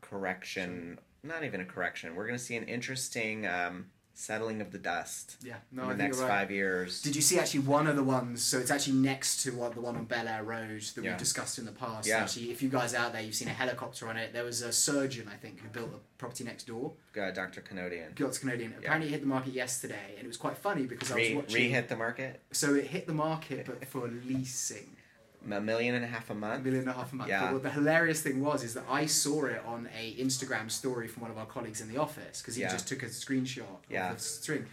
correction, not even a correction. We're going to see an interesting um, settling of the dust yeah. No, in the next right. five years. Did you see actually one of the ones? So it's actually next to one, the one on Bel Air Road that Yeah. we've discussed in the past. Yeah. Actually, if you guys out there, you've seen a helicopter on it. There was a surgeon, I think, who built a property next door. uh, Dr. Canodian. Dr. Canadian. Apparently, it hit the market yesterday, and it was quite funny because I was Re, watching. re-hit the market? So it hit the market, but for leasing. A million and a half month. a a month? million and a half a month. Yeah. But the hilarious thing was is that I saw it on a Instagram story from one of our colleagues in the office because he Yeah. just took a screenshot Yeah. of the string,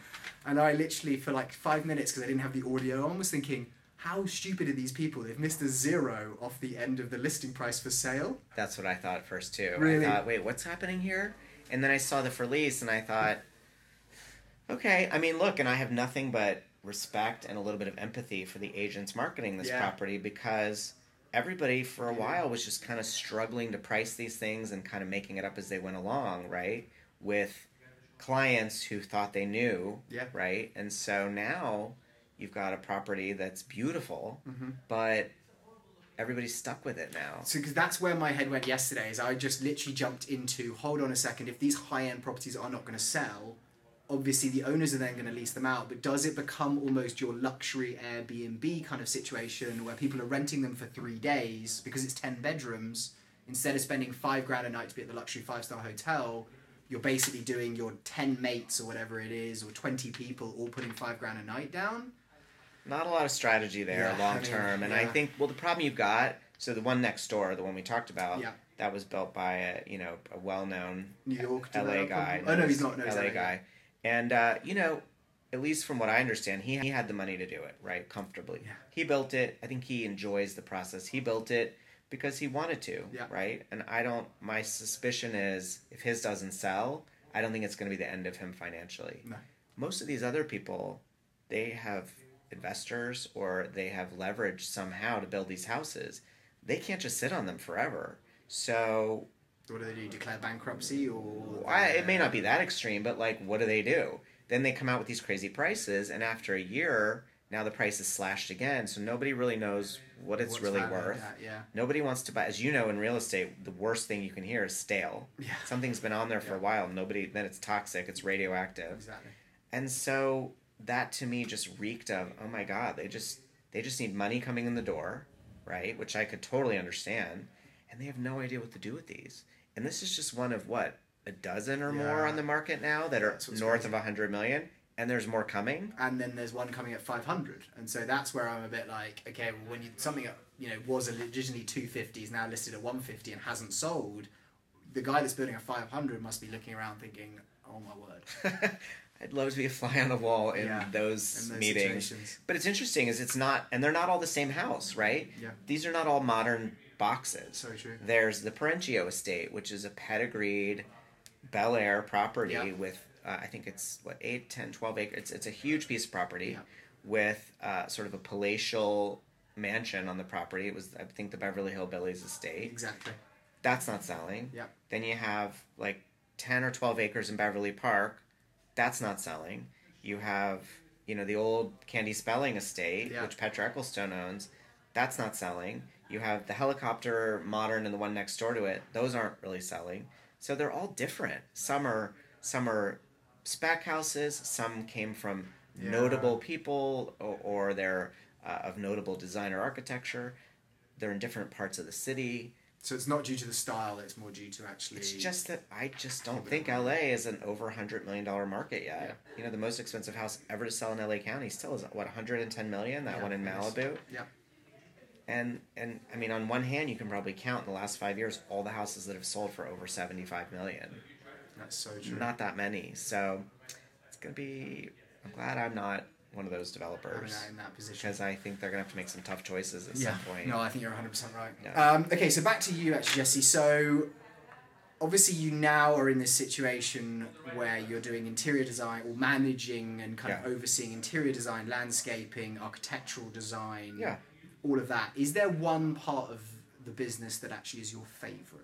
and I literally for like five minutes because I didn't have the audio on was thinking. How stupid are these people? They've missed a zero off the end of the listing price for sale. That's what I thought first too. Really? I thought, wait, what's happening here? And then I saw the for lease, and I thought, okay. I mean, look, and I have nothing but respect and a little bit of empathy for the agents marketing this Yeah. property because everybody for a Yeah. while was just kind of struggling to price these things and kind of making it up as they went along, right? With clients who thought they knew, Yeah. right? And so now you've got a property that's beautiful, Mm-hmm. but everybody's stuck with it now. So, because that's where my head went yesterday, is I just literally jumped into hold on a second, if these high end properties are not going to sell, obviously the owners are then going to lease them out, but does it become almost your luxury Airbnb kind of situation where people are renting them for three days because it's 10 bedrooms? Instead of spending five grand a night to be at the luxury five star hotel, you're basically doing your 10 mates or whatever it is, or 20 people all putting five grand a night down. not a lot of strategy there Yeah, long I mean, term and i think well the problem you've got so the one next door the one we talked about Yeah. that was built by a you know a well-known New York. la guy Oh, no, he's not. No, he's la LA guy and uh, you know at least from what i understand he, he had the money to do it right comfortably. Yeah. he built it. I think he enjoys the process. He built it because he wanted to Yeah. right? And i don't my suspicion is if his doesn't sell i don't think it's going to be the end of him financially. No. most of these other people they have investors or they have leverage somehow to build these houses. They can't just sit on them forever. So What do they do? Declare bankruptcy or? I, it may not be that extreme but like what do they do then they come out with these crazy prices and after a year now the price is slashed again so nobody really knows what it's What's really worth yeah. nobody wants to buy as you know in real estate the worst thing you can hear is stale Yeah. something's been on there for a while nobody then it's toxic it's radioactive Exactly. and so that to me just reeked of, oh my god, they just They just need money coming in the door, right? Which I could totally understand. And they have no idea what to do with these. And this is just one of what a dozen or more on the market now that are north crazy. of a hundred million, and there's more coming. and then there's one coming at 500 and so that's where i'm a bit like okay well when you something at, you know was originally 250 is now listed at 150 and hasn't sold the guy that's building a 500 must be looking around thinking oh my word <laughs> I'd love to be a fly on the wall in Yeah, those, in those meetings. situations. But it's interesting is it's not, and they're not all the same house, right? Yeah. These are not all modern boxes. so true There's the Perenchio estate, which is a pedigreed Bel Air property Yeah. with, uh, I think it's what, 8, 10, 12 acres. It's, it's a huge piece of property Yeah. with uh, sort of a palatial mansion on the property. It was, I think, the Beverly Hillbillies estate. exactly That's not selling. yeah Then you have like 10 or 12 acres in Beverly Park. That's not selling. You have, you know, the old Candy Spelling estate, Yeah. which Petra Ecclestone owns. That's not selling. You have the helicopter modern and the one next door to it. Those aren't really selling. So they're all different. Some are some are spec houses. Some came from Yeah. notable people or, or they're uh, of notable designer architecture. They're in different parts of the city. so it's not due to the style it's more due to actually It's just that I just don't think LA is an over hundred million dollar market yet. Yeah. You know, the most expensive house ever to sell in LA County still is what 110 million. That Yeah, one in. Malibu. yeah And and I mean, on one hand, you can probably count in the last five years all the houses that have sold for over 75 million. that's so true Not that many. So it's gonna be. I'm glad I'm not one of those developers that position because I think they're gonna have to make some tough choices at yeah. some point. No, I think you're 100% right. Yeah. Um, okay, so back to you, actually, Jesse. So, obviously, you now are in this situation where you're doing interior design or managing and kind of overseeing interior design, landscaping, architectural design, Yeah. All of that. Is there one part of the business that actually is your favorite?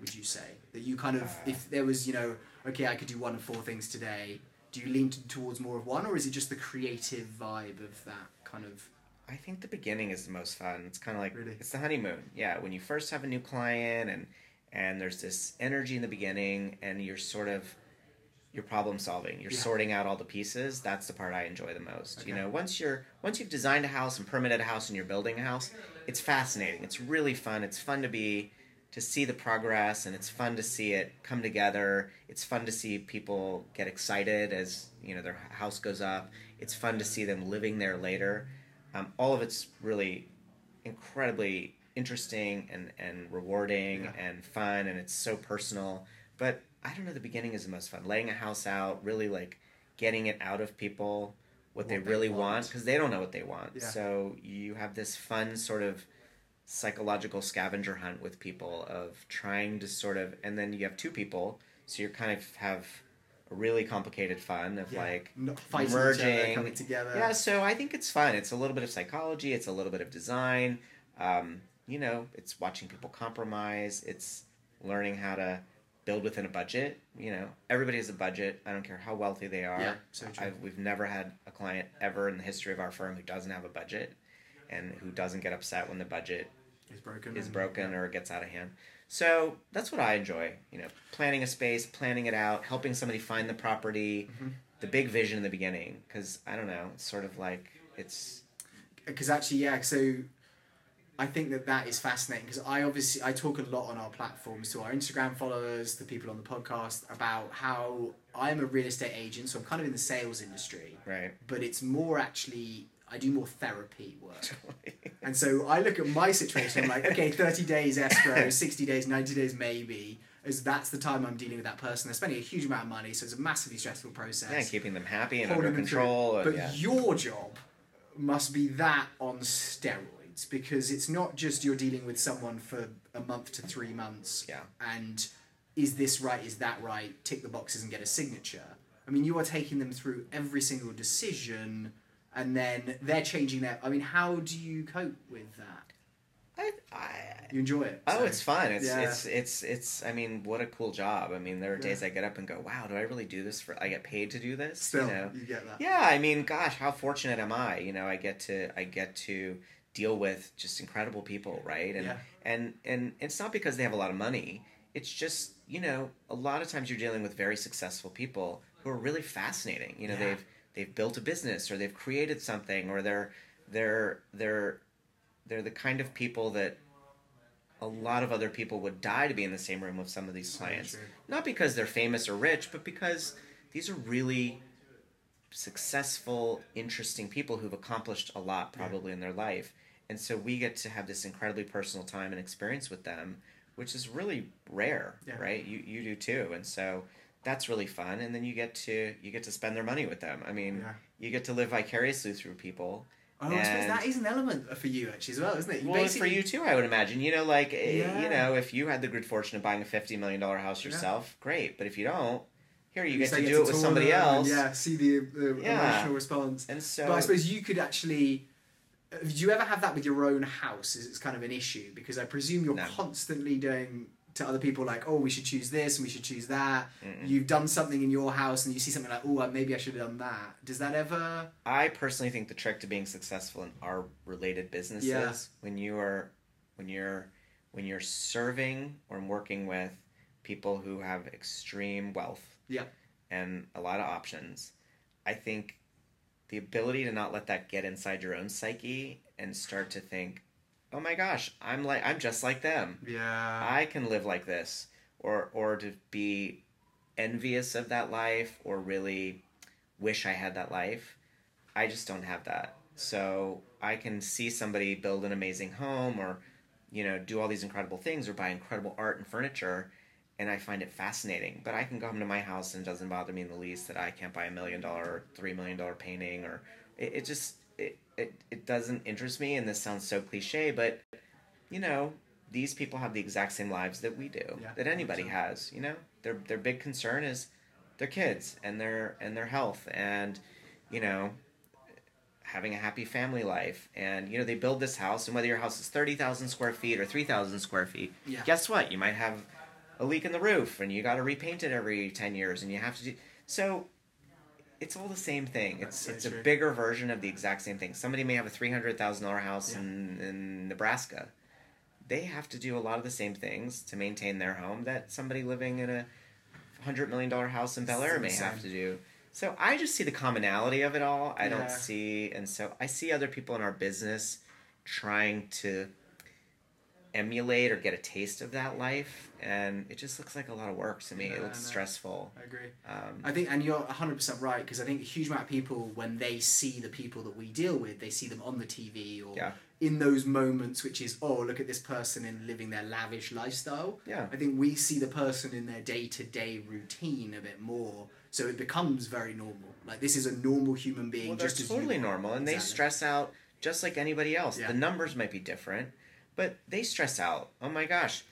Would you say that you kind of, if there was, you know, okay, I could do one of four things today. Do you lean t- towards more of one, or is it just the creative vibe of that kind of? I think the beginning is the most fun. It's kind of like Really? it's the honeymoon. Yeah, when you first have a new client and and there's this energy in the beginning and you're sort of you're problem solving. You're Yeah. sorting out all the pieces. That's the part I enjoy the most. You know, once you're once you've designed a house and permitted a house and you're building a house, it's fascinating. It's really fun. It's fun to be to see the progress and it's fun to see it come together. It's fun to see people get excited as, you know, their house goes up. It's fun to see them living there later. Um, all of it's really incredibly interesting and, and rewarding Yeah. and fun and it's so personal. But I don't know, the beginning is the most fun. Laying a house out, really like getting it out of people what, they What they really want. because they don't know what they want. Yeah. So you have this fun sort of psychological scavenger hunt with people of trying to sort of and then you have two people so you kind of have a really complicated fun of Yeah. like Not fighting each other, merging. coming together. yeah, so I think it's fun. It's a little bit of psychology. It's a little bit of design. Um, you know, it's watching people compromise. It's learning how to build within a budget. You know, everybody has a budget. I don't care how wealthy they are. Yeah, so true. I've, we've never had a client ever in the history of our firm who doesn't have a budget and who doesn't get upset when the budget is broken. is broken or gets out of hand. So that's what I enjoy. You know, planning a space, planning it out, helping somebody find the property, Mm-hmm. the big vision in the beginning. Because I don't know, it's sort of like it's because actually yeah so i think that that is fascinating because i obviously i talk a lot on our platforms to our instagram followers the people on the podcast about how i'm a real estate agent so i'm kind of in the sales industry right. but it's more actually i do more therapy work <laughs> and so i look at my situation i'm like okay 30 days escrow <laughs> 60 days 90 days maybe as that's the time i'm dealing with that person they're spending a huge amount of money so it's a massively stressful process yeah, keeping them happy and holding under through. control. But yeah. your job must be that on steroids because it's not just you're dealing with someone for a month to three months. Yeah. And is this right? Is that right? Tick the boxes and get a signature. I mean, you are taking them through every single decision, and then they're changing their. I mean, how do you cope with that? I, I, You enjoy it. oh, it's fun. It's Yeah. it's it's it's. I mean, what a cool job. I mean, there are Yeah. days I get up and go, "Wow, do I really do this for? I get paid to do this." Still, you know. you get that. Yeah, I mean, gosh, how fortunate am I? You know, I get to I get to deal with just incredible people, right? And Yeah. and and it's not because they have a lot of money. It's just you know, a lot of times you're dealing with very successful people who are really fascinating. You know, Yeah. they've they've built a business or they've created something or they're they're they're they're the kind of people that a lot of other people would die to be in the same room with some of these clients. Not because they're famous or rich, but because these are really successful, interesting people who've accomplished a lot probably in their life. And so we get to have this incredibly personal time and experience with them, which is really rare, Yeah. right? You you do too. And so that's really fun and then you get to you get to spend their money with them. I mean, Yeah. you get to live vicariously through people. Oh, I suppose And- that is an element for you actually as well, isn't it? You well, for you too, I would imagine. You know, like eh, Yeah. you know, if you had the good fortune of buying a fifty million dollar house Yeah. yourself, great. But if you don't, here you you get to get do it with somebody else. Yeah, see the, the Yeah. emotional response. And so, but I suppose you could actually. Do you ever have that with your own house? Is it's kind of an issue because I presume you're No. constantly doing to other people like, oh, we should choose this and we should choose that. Mm-mm. You've done something in your house and you see something like, oh, maybe I should have done that. Does that ever? I personally think the trick to being successful in our related businesses Yeah. when you are when you're when you're serving or working with people who have extreme wealth Yeah. and a lot of options, I think the ability to not let that get inside your own psyche and start to think, "Oh my gosh, I'm like I'm just like them. Yeah. I can live like this." Or or to be envious of that life or really wish I had that life. I just don't have that. So I can see somebody build an amazing home or, you know, do all these incredible things or buy incredible art and furniture, and I find it fascinating. But I can go home to my house and it doesn't bother me in the least that I can't buy a million dollar or three million dollar painting or it, it just it, it it doesn't interest me. And this sounds so cliche, but you know, these people have the exact same lives that we do, Yeah, that anybody 100%. has. You know, their their big concern is their kids and their and their health and you know having a happy family life and you know they build this house and whether your house is 30,000 square feet or 3,000 square feet Yeah. guess what you might have a leak in the roof and you got to repaint it every 10 years and you have to do so it's all the same thing it's it's true. a bigger version of the exact same thing somebody may have a $300,000 house Yeah. in in Nebraska they have to do a lot of the same things to maintain their home that somebody living in a hundred million dollar house in Bel Air may have to do. So I just see the commonality of it all. I Yeah. don't see, and so I see other people in our business trying to emulate or get a taste of that life, and it just looks like a lot of work to me. Yeah, it looks stressful. I agree. Um, I think, and you're 100% right, because I think a huge amount of people, when they see the people that we deal with, they see them on the TV or Yeah. in those moments, which is, oh, look at this person in living their lavish lifestyle. yeah, I think we see the person in their day to day routine a bit more, so it becomes very normal. Like, this is a normal human being, well, just as totally normal, and they stress out just like anybody else. Yeah. The numbers might be different, but they stress out. Oh my gosh,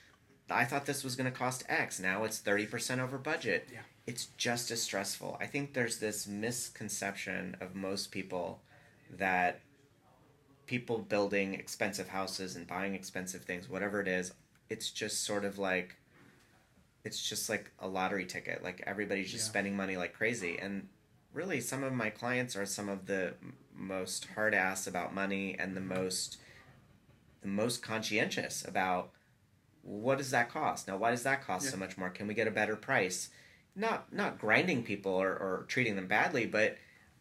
I thought this was going to cost X. Now it's thirty percent over budget. Yeah. It's just as stressful. I think there's this misconception of most people that people building expensive houses and buying expensive things, whatever it is, it's just sort of like it's just like a lottery ticket. Like everybody's just Yeah. spending money like crazy. And really, some of my clients are some of the most hard ass about money and the most the most conscientious about what does that cost? Now, why does that cost so much more? Can we get a better price? Not not grinding people or, or treating them badly, but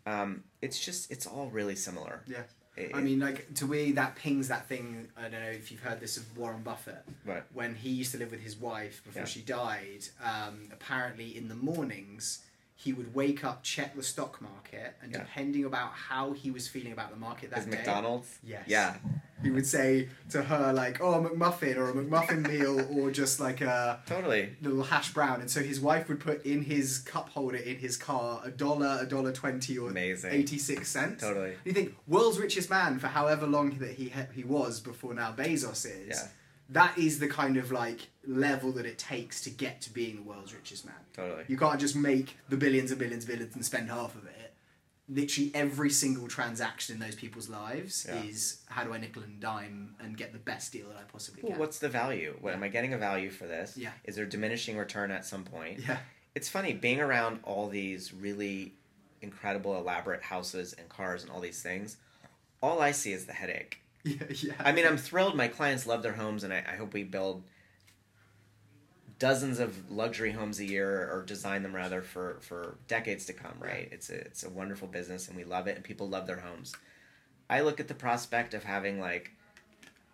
um, it's just it's all really similar. Yeah. It- I mean, like, to me, that pings that thing. I don't know if you've heard this of Warren Buffett. Right. When he used to live with his wife before Yeah. she died, um, apparently in the mornings, he would wake up, check the stock market, and Yeah. depending about how he was feeling about the market that Is day, McDonald's? Yes. Yeah. he would say to her, like, oh, a McMuffin or a McMuffin meal <laughs> or just like a Totally. little hash brown. And so his wife would put in his cup holder in his car a dollar, a dollar twenty, or Amazing. 86 cents. Totally. You think world's richest man for however long that he he was before now Bezos is. Yeah. That is the kind of like level that it takes to get to being the world's richest man. Totally. You can't just make the billions and billions and billions and spend half of it. Literally every single transaction in those people's lives Yeah. is how do I nickel and dime and get the best deal that I possibly Well, can. what's the value? What am I getting a value for this? Yeah. Is there diminishing return at some point? Yeah. It's funny being around all these really incredible, elaborate houses and cars and all these things. All I see is the headache. <laughs> Yeah, yeah. I mean, I'm thrilled. My clients love their homes, and I, I hope we build dozens of luxury homes a year, or design them rather for for decades to come. Right? It's a it's a wonderful business, and we love it, and people love their homes. I look at the prospect of having like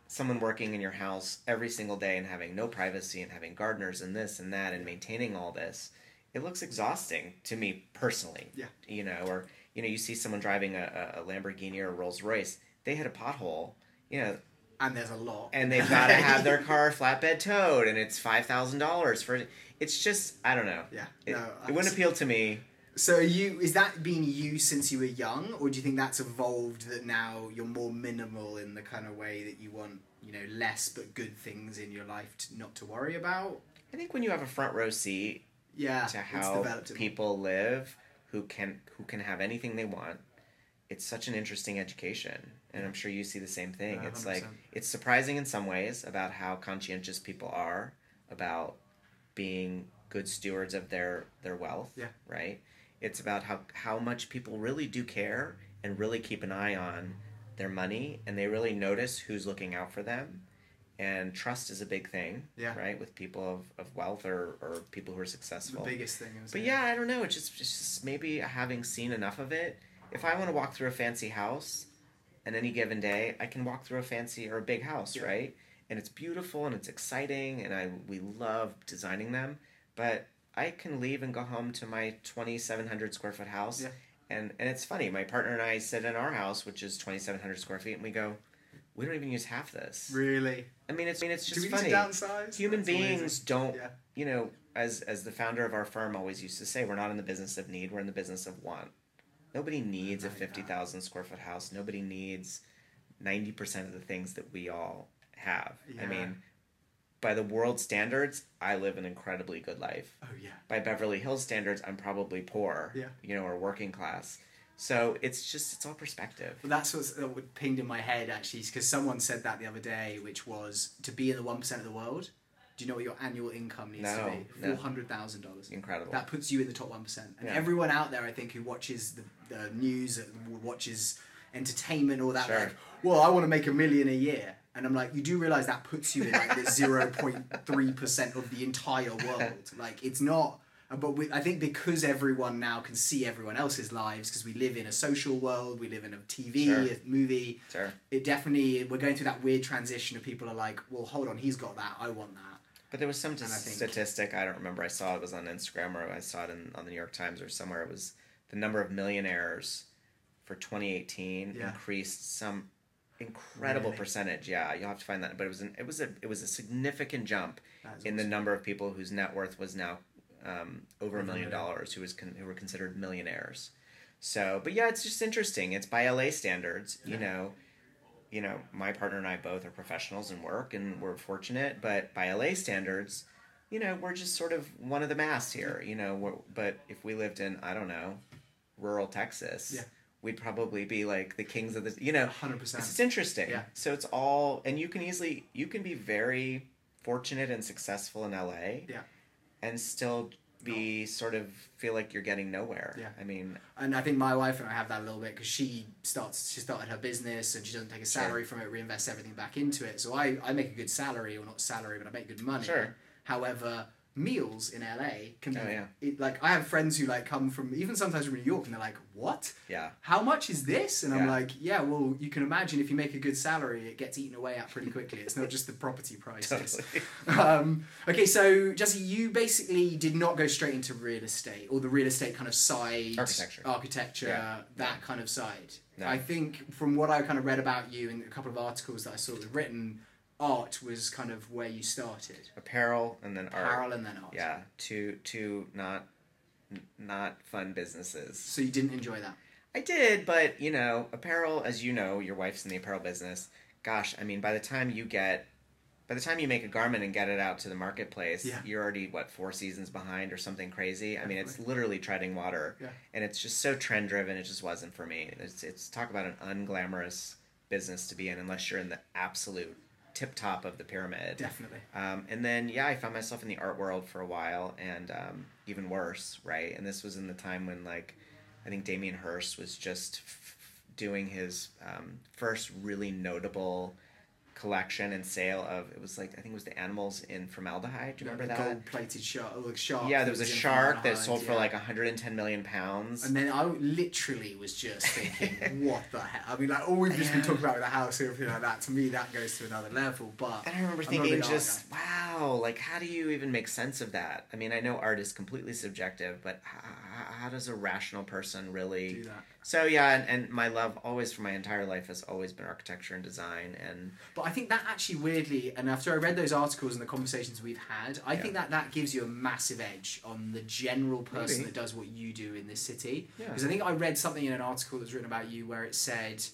someone working in your house every single day and having no privacy and having gardeners and this and that and maintaining all this. It looks exhausting to me personally. Yeah. You know, or you know, you see someone driving a, a Lamborghini or a Rolls Royce, they hit a pothole, you know, And there's a lot. and they've <laughs> got to have their car flatbed towed, and it's five thousand dollars for. It's just I don't know. Yeah. It, No, it wouldn't appeal to me. So you is that been you since you were young, or do you think that's evolved that now you're more minimal in the kind of way that you want, you know, less but good things in your life to, not to worry about? I think when you have a front row seat Yeah, to how people live, who can who can have anything they want, it's such an interesting education, and I'm sure you see the same thing. Yeah, it's like 100%. it's surprising in some ways about how conscientious people are about being good stewards of their their wealth. Yeah. Right. It's about how how much people really do care and really keep an eye on their money, and they really notice who's looking out for them. And trust is a big thing, Yeah. right? With people of, of wealth or, or people who are It's the successful. biggest thing. But yeah, I don't know. It's just, it's just maybe having seen enough of it. If I want to walk through a fancy house, on any given day, I can walk through a fancy or a big house, Yeah. right? And it's beautiful and it's exciting, and I we love designing them. But I can leave and go home to my twenty seven hundred square foot house, Yeah. and and it's funny. My partner and I sit in our house, which is twenty seven hundred square feet, and we go, we don't even use half this. Really? I mean, it's I mean, it's Do just we funny. downsize? Human That's amazing. beings don't Yeah. you know, as as the founder of our firm always used to say, we're not in the business of need, we're in the business of want. Nobody needs a fifty thousand square foot house. Nobody needs ninety percent of the things that we all have. I mean, by the world standards, I live an incredibly good life. Oh yeah. By Beverly Hills standards, I'm probably poor. Yeah. You know, or working class. So it's just it's all perspective. Well, that's what's, uh, what pinged in my head actually, because someone said that the other day, which was to be in the one percent of the world. Do you know what your annual income needs No, to be? no. Four hundred thousand dollars. Incredible. That puts you in the top one percent. And Yeah. everyone out there, I think, who watches the, the news, uh, watches entertainment, all that, Sure. like, well, I want to make a million a year. And I'm like, you do realize that puts you in like the zero point three percent of the entire world. <laughs> Like, it's not. uh, But we, I think because everyone now can see everyone else's lives, because we live in a social world, we live in a TV, Sure. a movie. Sure. It definitely we're going through that weird transition of people are like, well, hold on, he's got that, I want that. But there was some think- statistic I don't remember. I saw it was on Instagram or I saw it in, on the New York Times or somewhere. It was the number of millionaires for 2018 Yeah. increased some incredible Really? percentage. Yeah, you'll have to find that. But it was an, it was a it was a significant jump in the number of people whose net worth was now um, over a million dollars who was con- who were considered millionaires. So, but yeah, it's just interesting. It's by LA standards, you know. You know, my partner and I both are professionals and work, and we're fortunate. But by LA standards, you know, we're just sort of one of the mass here. You know, but if we lived in I don't know, rural Texas, Yeah. we'd probably be like the kings of the. You know, hundred percent. it's interesting. Yeah. So it's all, and you can easily you can be very fortunate and successful in LA. Yeah. And still be sort of feel like you're getting nowhere. Yeah. I mean, And I think my wife and I have that a little bit because she starts she started her business and she doesn't take a Sure. salary from it, reinvests everything back into it. So I, I make a good salary, or not salary, but I make good money. Sure. However, meals in LA can be Oh, yeah. it, like I have friends who like come from even sometimes from New York and they're like, What? yeah. How much is this? And I'm like, Yeah, well you can imagine if you make a good salary it gets eaten away at pretty quickly. It's not just the property <laughs> prices. Totally. <laughs> um, okay, so Jesse, you basically did not go straight into real estate or the real estate kind of side, Architecture. architecture, Yeah. that kind of side. No. I think from what I kind of read about you in a couple of articles that I saw that was written, art was kind of where you started. Apparel and then art. Apparel and then art. Yeah. Two two not n- not fun businesses. So you didn't enjoy that. I did, but you know, apparel, as you know, your wife's in the apparel business. Gosh, I mean, by the time you get, by the time you make a garment and get it out to the marketplace, Yeah. you're already what four seasons behind or something crazy. I mean, it's literally treading water, Yeah. and it's just so trend driven. It just wasn't for me. It's it's talk about an unglamorous business to be in unless you're in the absolute tip top of the pyramid. Definitely. Um, and then yeah, I found myself in the art world for a while, and um, even worse, right? And this was in the time when like I think Damien Hirst was just f- doing his um, first really notable collection and sale of it was like I think it was the animals in formaldehyde. Do you remember the that? gold-plated shark, oh, or the shark. Yeah, there was a shark that sold for yeah. like 110 million pounds. And then I literally was just thinking, <laughs> what the hell? I mean, like all we've just been talking about with the house and everything like that. To me, that goes to another level. But And I remember I'm not a thinking, just wow, like how do you even make sense of that? I mean, I know art is completely subjective, but how, how does a rational person really? do that. So yeah, and, and my love always for my entire life has always been architecture and design, and But I think that actually weirdly, and after I read those articles and the conversations we've had, I Yeah. think that that gives you a massive edge on the general person Maybe. that does what you do in this city. Yeah. Because I think I read something in an article that was written about you where it said,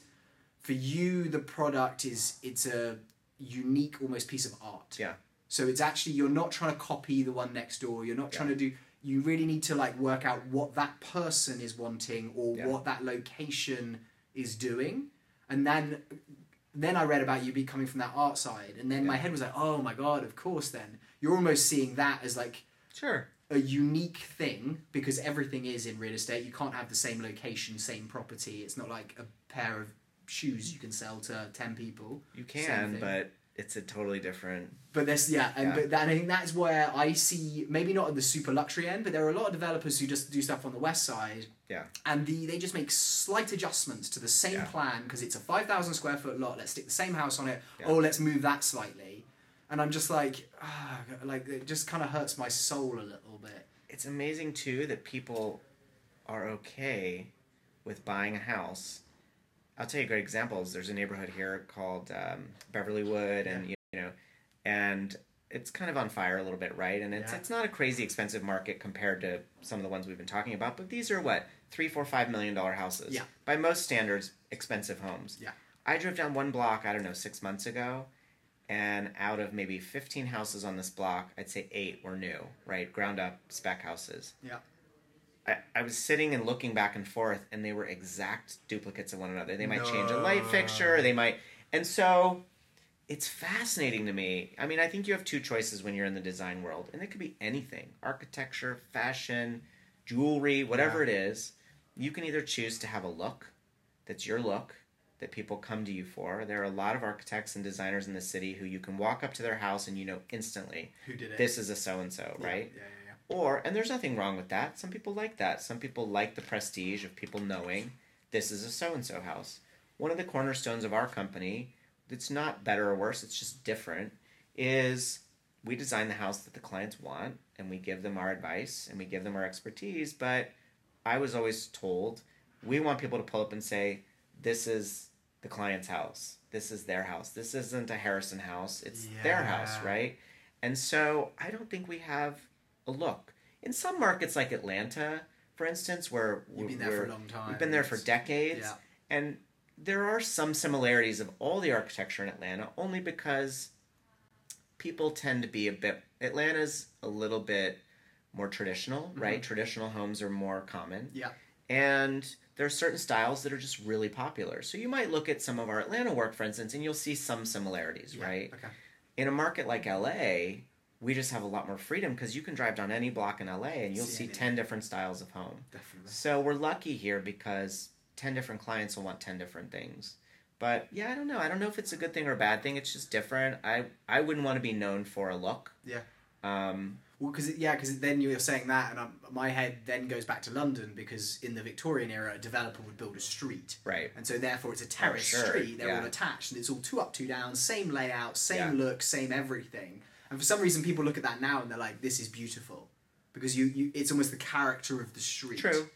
for you, the product is it's a unique, almost piece of art. Yeah. So it's actually you're not trying to copy the one next door. You're not trying to do. You really need to like work out what that person is wanting or Yeah. what that location is doing, and then then I read about you be coming from that art side, and then my head was like, oh my god, of course. Then you're almost seeing that as like sure, a unique thing because everything is in real estate. You can't have the same location, same property. It's not like a pair of shoes you can sell to ten people. you can, but it's a totally different. But this, yeah, and Yeah. but that, I think that's where I see maybe not at the super luxury end, but there are a lot of developers who just do stuff on the west side. Yeah. And the they just make slight adjustments to the same Yeah. plan because it's a five thousand square foot lot. Let's stick the same house on it. Yeah. Oh, let's move that slightly. And I'm just like, ah, like it just kind of hurts my soul a little bit. It's amazing too that people are okay with buying a house. I'll tell you great examples. There's a neighborhood here called um, Beverlywood, and you know, and it's kind of on fire a little bit, right? And it's Yeah. it's not a crazy expensive market compared to some of the ones we've been talking about, but these are what three, four, five million dollar houses. Yeah. By most standards, expensive homes. Yeah. I drove down one block. I don't know six months ago. And out of maybe 15 houses on this block, I'd say eight were new, right? Ground up spec houses. Yeah. I, I was sitting and looking back and forth, and they were exact duplicates of one another. They might change a light fixture, they might. And so it's fascinating to me. I mean, I think you have two choices when you're in the design world, and it could be anything architecture, fashion, jewelry, whatever it is. You can either choose to have a look that's your look that people come to you for. There are a lot of architects and designers in the city who you can walk up to their house and you know instantly Who did it? this is a so and so, Yeah, right? Yeah, yeah, yeah. Or, and there's nothing wrong with that. Some people like that. Some people like the prestige of people knowing this is a so and so house. One of the cornerstones of our company, it's not better or worse, it's just different, is we design the house that the clients want and we give them our advice and we give them our expertise. But I was always told we want people to pull up and say, this is the client's house. This is their house. This isn't a Harrison house. It's their house, right? And so I don't think we have a look. In some markets like Atlanta, for instance, where You've been there for a long time. we've been there for decades, Yeah. and there are some similarities of all the architecture in Atlanta, only because people tend to be a bit. Atlanta's a little bit more traditional, right? Traditional homes are more common, Mm-hmm. Yeah. and there are certain styles that are just really popular. So you might look at some of our Atlanta work, for instance, and you'll see some similarities, Yeah. right? Okay. in a market like LA, we just have a lot more freedom because you can drive down any block in LA and you'll See see 10 different styles of home. Definitely. So we're lucky here because 10 different clients will want 10 different things. But yeah, I don't know. I don't know if it's a good thing or a bad thing. It's just different. I I wouldn't want to be known for a look. Yeah. Um, Well, because yeah, because then you're saying that, and I'm, my head then goes back to London because in the Victorian era, a developer would build a street, right. and so therefore it's a terrace sure, street. They're all attached, and it's all two up, two down, same layout, same Yeah. look, same everything. And for some reason, people look at that now and they're like, "This is beautiful," because you, you it's almost the character of the street. True.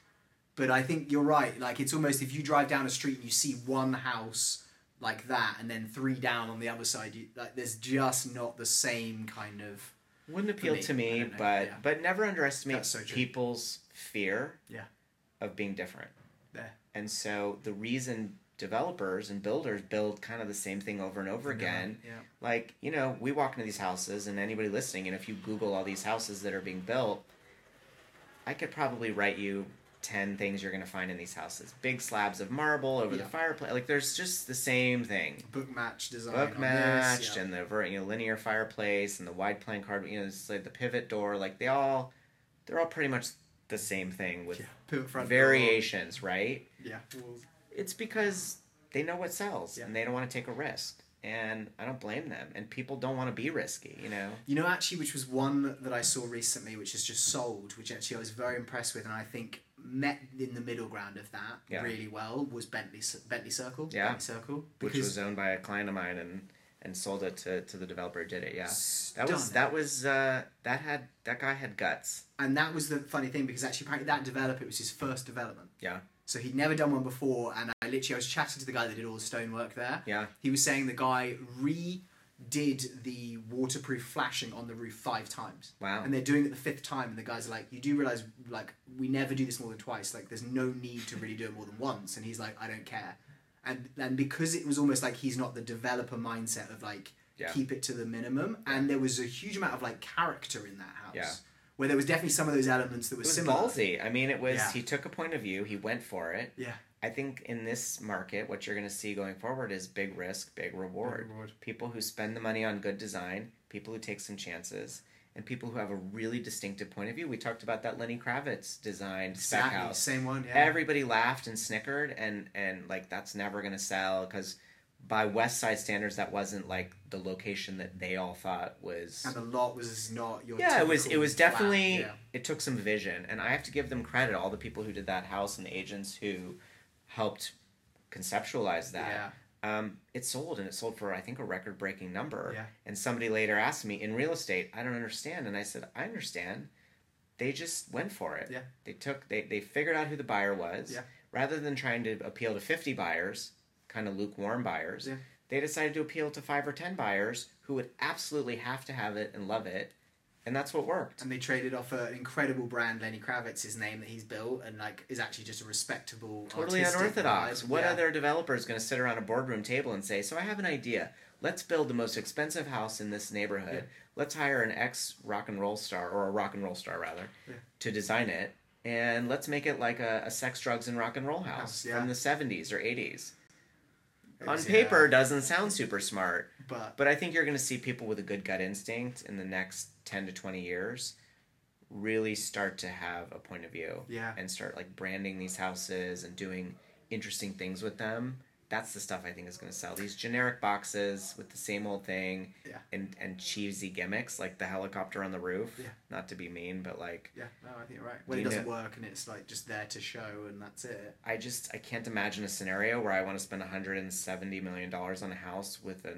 But I think you're right. Like it's almost if you drive down a street and you see one house like that, and then three down on the other side, you, like there's just not the same kind of. Wouldn't appeal me, to me, know, but yeah. but never underestimate so people's fear Yeah. of being different. There. And so the reason developers and builders build kind of the same thing over and over again, Yeah. like, you know, we walk into these houses and anybody listening, and if you Google all these houses that are being built, I could probably write you 10 things you're going to find in these houses. Big slabs of marble over the fireplace. Like, there's just the same thing. book match design. Book on matched this, yeah. and the you know linear fireplace and the wide plan card you know it's like the pivot door like they all they're all pretty much the same thing with yeah. Pivot front variations right door. Yeah. It's because they know what sells Yeah. and they don't want to take a risk and I don't blame them. And people don't want to be risky, you know. You know, actually, which was one that I saw recently, which is just sold, which actually I was very impressed with, and I think met in the middle ground of that Yeah. really well was Bentley Bentley Circle. Yeah. Bentley Circle, which was owned by a client of mine and and sold it to, to the developer who did it. Yeah, that was that was uh, that had that guy had guts. and that was the funny thing because actually apparently that developer it was his first development. Yeah, So he'd never done one before, and I literally I was chatting to the guy that did all the stonework there. yeah, He was saying the guy redid the waterproof flashing on the roof five times. wow. And they're doing it the fifth time, and the guys are like, "You do realize, like, we never do this more than twice. Like, there's no need to really do it more than once." And he's like, "I don't care." And and because it was almost like he's not the developer mindset of like Yeah. keep it to the minimum, and there was a huge amount of like character in that house. Yeah. Where there was definitely some of those elements that were It was similar. ballsy. I mean, it was Yeah. he took a point of view, he went for it. Yeah. I think in this market, what you're going to see going forward is big risk, big reward. reward. People who spend the money on good design, people who take some chances, and people who have a really distinctive point of view. We talked about that Lenny Kravitz designed spec Exactly, house. Same one. Yeah. Everybody laughed and snickered, and and like that's never going to sell because by West Side standards, that wasn't like the location that they all thought was. and the lot was not your. Yeah, it was. It was definitely. yeah. It took some vision, and I have to give them credit. All the people who did that house and the agents who helped conceptualize that. Yeah. Um, it sold, and it sold for I think a record-breaking number. Yeah. And somebody later asked me in real estate, I don't understand, and I said, I understand. They just went for it. Yeah. They took. They they figured out who the buyer was. Yeah. Rather than trying to appeal to fifty buyers, kind of lukewarm buyers. Yeah. They decided to appeal to five or ten buyers who would absolutely have to have it and love it, and that's what worked. and they traded off an incredible brand, Lenny Kravitz's name that he's built, and like is actually just a respectable, Totally unorthodox. vibe. What Yeah. other developer is going to sit around a boardroom table and say, "So I have an idea. Let's build the most expensive house in this neighborhood. Yeah. Let's hire an ex rock and roll star or a rock and roll star rather Yeah. to design it, and let's make it like a, a sex, drugs, and rock and roll house House, from the '70s or '80s." On paper, yeah, doesn't sound super smart, but but I think you're going to see people with a good gut instinct in the next ten to twenty years really start to have a point of view yeah, and start like branding these houses and doing interesting things with them. That's the stuff I think is going to sell. These generic boxes with the same old thing Yeah. and and cheesy gimmicks like the helicopter on the roof. Yeah. Not to be mean, but like yeah, no, I think you're right. When it doesn't know- work and it's like just there to show and that's it. I just I can't imagine a scenario where I want to spend 170 million dollars on a house with a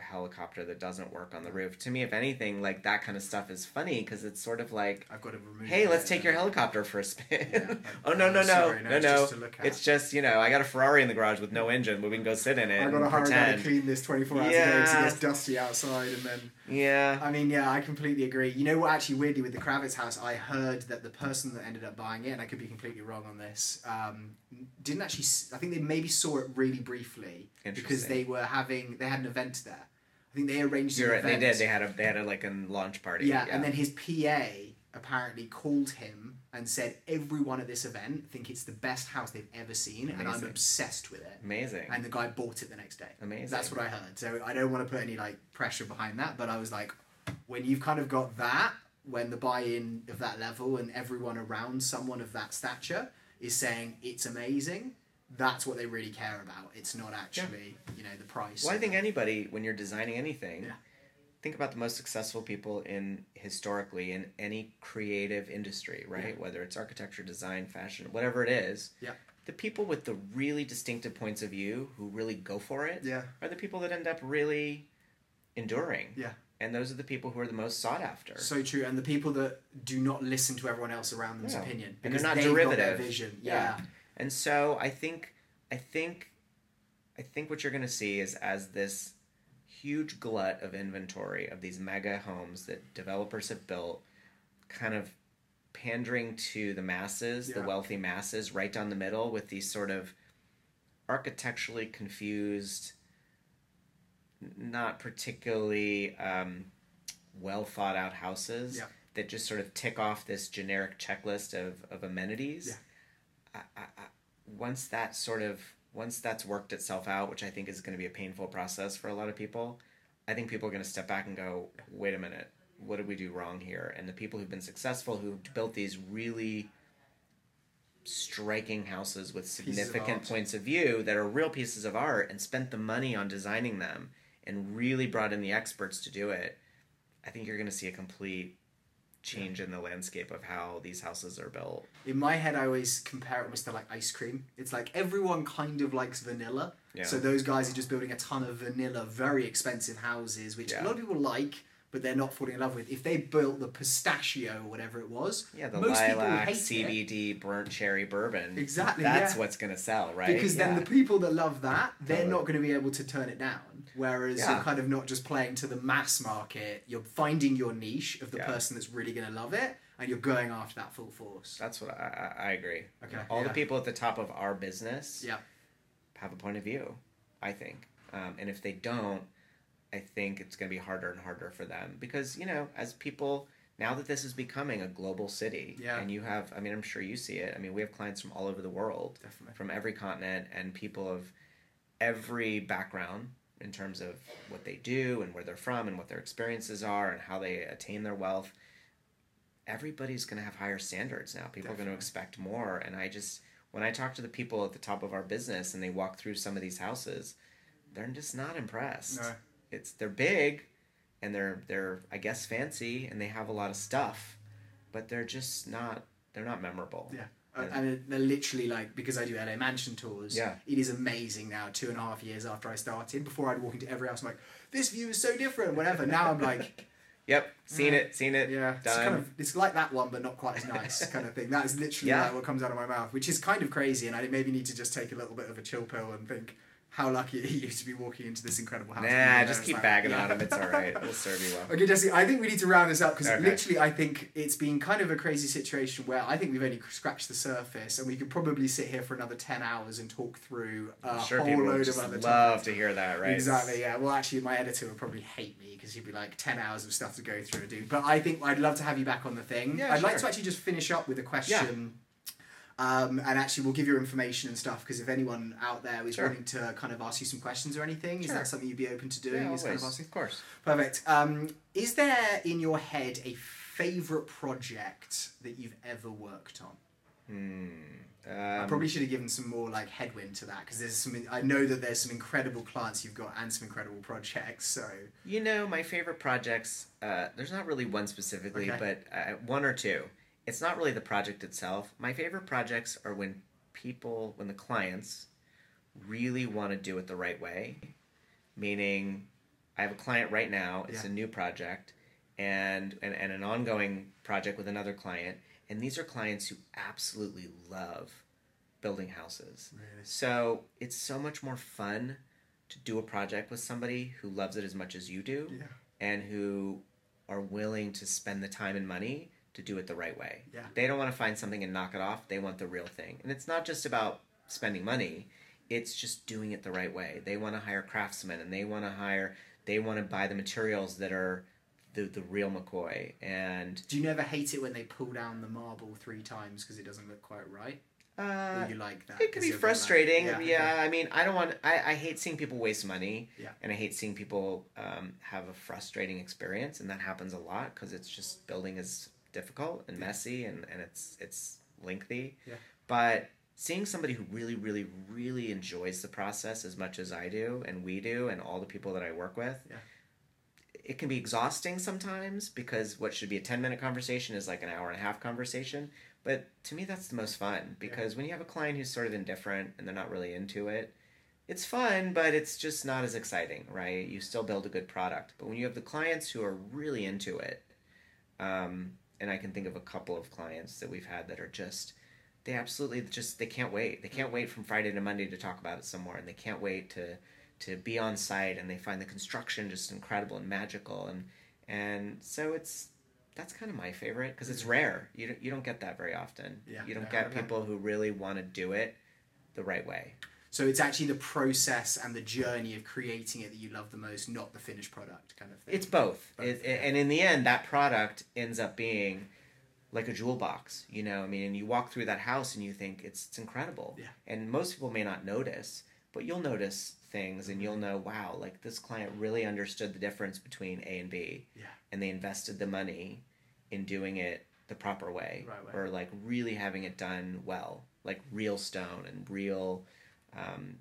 helicopter that doesn't work on the roof. To me, if anything, like that kind of stuff is funny because it's sort of like I've got to remove. Hey, let's take your helicopter for a spin. Yeah, <laughs> oh no no no sorry, no it's no! just to look at. It's just you know I got a Ferrari in the garage with no engine, but we can go sit in it I've got to hire a guy to clean this 24 hours a day because Yeah. it gets dusty outside and then Yeah, I mean, yeah, I completely agree. You know what? Actually, weirdly, with the Kravitz house, I heard that the person that ended up buying it, and I could be completely wrong on this, um, didn't actually. s- I think they maybe saw it really briefly because they were having they had an event there. I think they arranged you're right. They did. They had a they had a like a launch party. yeah, and then his PA apparently called him and said, "Everyone at this event think it's the best house they've ever seen, and I'm obsessed with it." amazing, And the guy bought it the next day. amazing. That's what I heard. So I don't want to put any like pressure behind that, but I was like, when you've kind of got that, when the buy-in of that level and everyone around someone of that stature is saying it's amazing, that's what they really care about. It's not actually, you know, the price. Well, I think anybody when you're designing anything, Yeah. Think about the most successful people in historically in any creative industry, right? Whether it's architecture, design, fashion, whatever it is. Yeah. The people with the really distinctive points of view who really go for it Yeah. are the people that end up really enduring. Yeah. And those are the people who are the most sought after. So true, and the people that do not listen to everyone else around them's Yeah. opinion And they're because not they've got their derivative. vision. Yeah. Yeah. And so I think I think I think what you're going to see is as this huge glut of inventory of these mega homes that developers have built kind of pandering to the masses, the wealthy masses right down the middle with these sort of architecturally confused not particularly um, well thought out houses Yeah. that just sort of tick off this generic checklist of, of amenities. I, I, I, once that sort of once that's worked itself out, which I think is going to be a painful process for a lot of people, I think people are going to step back and go, "Wait a minute, what did we do wrong here?" And the people who've been successful, who've built these really striking houses with significant art. points of view that are real pieces of art and spent the money on designing them and really brought in the experts to do it, I think you're going to see a complete change in the landscape of how these houses are built. In my head, I always compare it almost to like ice cream. It's like everyone kind of likes vanilla. Yeah. So those guys are just building a ton of vanilla, very expensive houses, which Yeah. a lot of people like, but they're not falling in love with. If they built the pistachio or whatever it was, Yeah, the most people lilac hate it. CBD burnt cherry bourbon. Exactly, That's yeah. what's going to sell, right? Because then the people that love that, they're Totally. not going to be able to turn it down. Whereas Yeah. you're kind of not just playing to the mass market, you're finding your niche of the Yeah. person that's really going to love it, and you're going after that full force. That's what I, I I agree. Okay, All yeah. the people at the top of our business Yeah. have a point of view, I think. Um, and if they don't, I think it's going to be harder and harder for them because, you know, as people, now that this is becoming a global city, Yeah. and you have, I mean, I'm sure you see it. I mean, we have clients from all over the world, Definitely. from every continent, and people of every background in terms of what they do and where they're from and what their experiences are and how they attain their wealth. Everybody's going to have higher standards now. People are going to expect more. And I just, when I talk to the people at the top of our business and they walk through some of these houses, they're just not impressed. No. It's they're big, and they're they're I guess fancy, and they have a lot of stuff, but they're just not they're not memorable. Yeah. And they're literally like because I do LA mansion tours. Yeah. It is amazing now. Two and a half years after I started, before I'd walk into every house, I'm like, this view is so different. Whatever. Now I'm like, <laughs> Yep, seen Yeah. it, seen it. yeah, it's done. kind of it's like that one, but not quite as nice kind of thing. That is literally Yeah. like what comes out of my mouth, which is kind of crazy. And I maybe need to just take a little bit of a chill pill and think how lucky he used to be walking into this incredible house. Nah, just keep like, bagging yeah. on him. It's all right. We'll <laughs> serve you well. Okay, Jesse, I think we need to round this up because Okay. literally, I think it's been kind of a crazy situation where I think we've only scratched the surface, and we could probably sit here for another ten hours and talk through a sure whole load of other love topics. to hear that, right? Exactly. Yeah. Well, actually, my editor would probably hate me because he'd be like ten hours of stuff to go through and do. But I think I'd love to have you back on the thing. Yeah, I'd like sure. to actually just finish up with a question. Um, and actually, we'll give your information and stuff because if anyone out there is Sure. wanting to kind of ask you some questions or anything, is that something you'd be open to doing? Yeah, is kind of asking? Of course. Perfect. Um, is there in your head a favorite project that you've ever worked on? Hmm. I Um, probably should have given some more like headwind to that because there's some. I know that there's some incredible clients you've got and some incredible projects. So You know, my favorite projects, uh, there's not really one specifically, Okay. but uh, one or two. It's not really the project itself. My favorite projects are when people, when the clients really want to do it the right way. Meaning, I have a client right now, it's Yeah. a new project, and, and, and an ongoing project with another client. And these are clients who absolutely love building houses. So it's so much more fun to do a project with somebody who loves it as much as you do yeah, and who are willing to spend the time and money to do it the right way. Yeah. They don't want to find something and knock it off. They want the real thing. And it's not just about spending money, it's just doing it the right way. They want to hire craftsmen and they want to hire they want to buy the materials that are the the real McCoy and do you never hate it when they pull down the marble three times because it doesn't look quite right? uh, you like that? It can be bit like- frustrating. yeah, yeah. I mean, I don't want. I, I hate seeing people waste money. Yeah. And I hate seeing people um, have a frustrating experience, and that happens a lot because it's just building is difficult and messy, and, and it's it's lengthy. Yeah. But seeing somebody who really, really, really enjoys the process as much as I do, and we do, and all the people that I work with. Yeah. It can be exhausting sometimes because what should be a 10 minute conversation is like an hour and a half conversation. But to me, that's the most fun because when you have a client who's sort of indifferent and they're not really into it, it's fun, but it's just not as exciting, right? You still build a good product. But when you have the clients who are really into it, um, and I can think of a couple of clients that we've had that are just, they absolutely just, they can't wait. They can't wait from Friday to Monday to talk about it somewhere, and they can't wait to, to be on site, and they find the construction just incredible and magical, and and so it's that's kind of my favorite because it's rare. You don't, you don't get that very often. Yeah, you don't get people who really want to do it the right way. So it's actually the process and the journey of creating it that you love the most, not the finished product kind of thing. It's both. Both, It. And in the end, that product ends up being like a jewel box. You know, I mean, and you walk through that house and you think it's, it's incredible. Yeah. And most people may not notice, but you'll notice things and you'll know, wow, like this client really understood the difference between A and B. Yeah. And they invested the money in doing it the proper way, Right way. or like really having it done well, like real stone and real, um,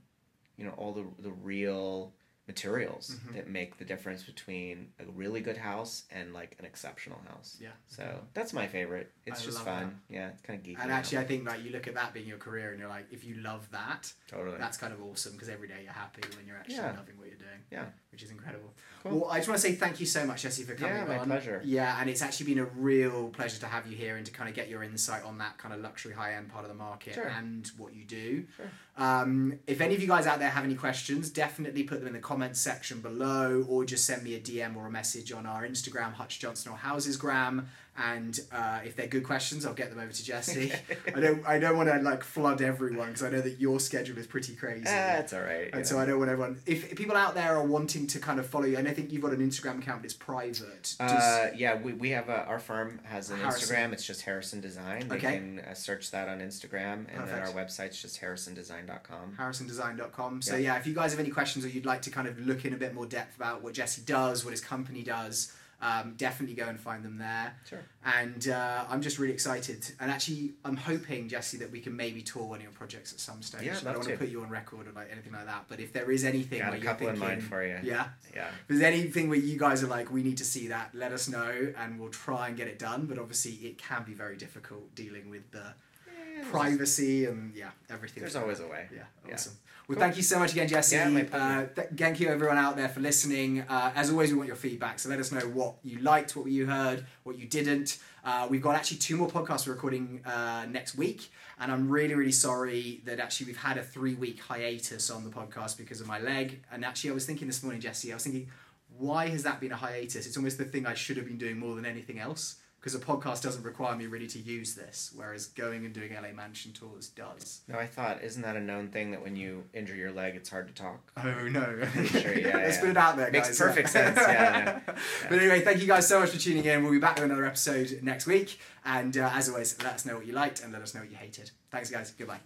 you know, all the the real materials Mhm. that make the difference between a really good house and like an exceptional house. Yeah. So that's my favorite. It's I just fun. Yeah, it's kind of geeky. And out. actually, I think like you look at that being your career, and you're like, if you love that, totally. that's kind of awesome because every day you're happy when you're actually Yeah. loving what you're doing. Yeah. which is incredible. Cool. Well, I just want to say thank you so much, Jesse, for coming Yeah, my on. pleasure. Yeah, and it's actually been a real pleasure to have you here and to kind of get your insight on that kind of luxury high end part of the market Sure. and what you do. Sure. Um, if any of you guys out there have any questions, definitely put them in the comments section below, or just send me a DM or a message on our Instagram, Hutch Johnstone or Housesgram. And uh, if they're good questions, I'll get them over to Jesse. <laughs> I don't, I don't want to like flood everyone because I know that your schedule is pretty crazy. That's all right. And so know. I don't want everyone. If, if people out there are wanting to kind of follow you, and I think you've got an Instagram account, but it's private. Does- Uh, yeah, we, we have a, our firm has an Harrison. Instagram. It's just Harrison Design. They Okay. can uh, search that on Instagram, and then Perfect. our website's just harrisondesign.com. harrisondesign.com. So Yeah. yeah, if you guys have any questions or you'd like to kind of look in a bit more depth about what Jesse does, what his company does, um, definitely go and find them there. Sure. And uh, I'm just really excited. And actually, I'm hoping Jesse that we can maybe tour one of your projects at some stage. Yeah, I don't want to put you on record or like anything like that. But if there is anything Got a couple in mind for you. yeah, Yeah. if there's anything where you guys are like, we need to see that, let us know, and we'll try and get it done. But obviously, it can be very difficult dealing with the privacy and yeah, everything. There's always a way. Yeah, Yeah. awesome. Well, Cool. thank you so much again, Jesse. Yeah, my uh, pleasure. th- thank you everyone out there for listening. Uh, as always, we want your feedback. So let us know what you liked, what you heard, what you didn't. Uh, we've got actually two more podcasts we're recording uh, next week, and I'm really, really sorry that actually we've had a three week hiatus on the podcast because of my leg. And actually, I was thinking this morning, Jesse, I was thinking, why has that been a hiatus? It's almost the thing I should have been doing more than anything else. Because a podcast doesn't require me really to use this, whereas going and doing LA Mansion tours does. No, I thought, isn't that a known thing that when you injure your leg, it's hard to talk? Oh no! Sure, <laughs> yeah, Let's yeah. put it out there, Makes guys. perfect sense, <laughs> yeah, But anyway, thank you guys so much for tuning in. We'll be back with another episode next week, and uh, as always, let us know what you liked and let us know what you hated. Thanks, guys. Goodbye.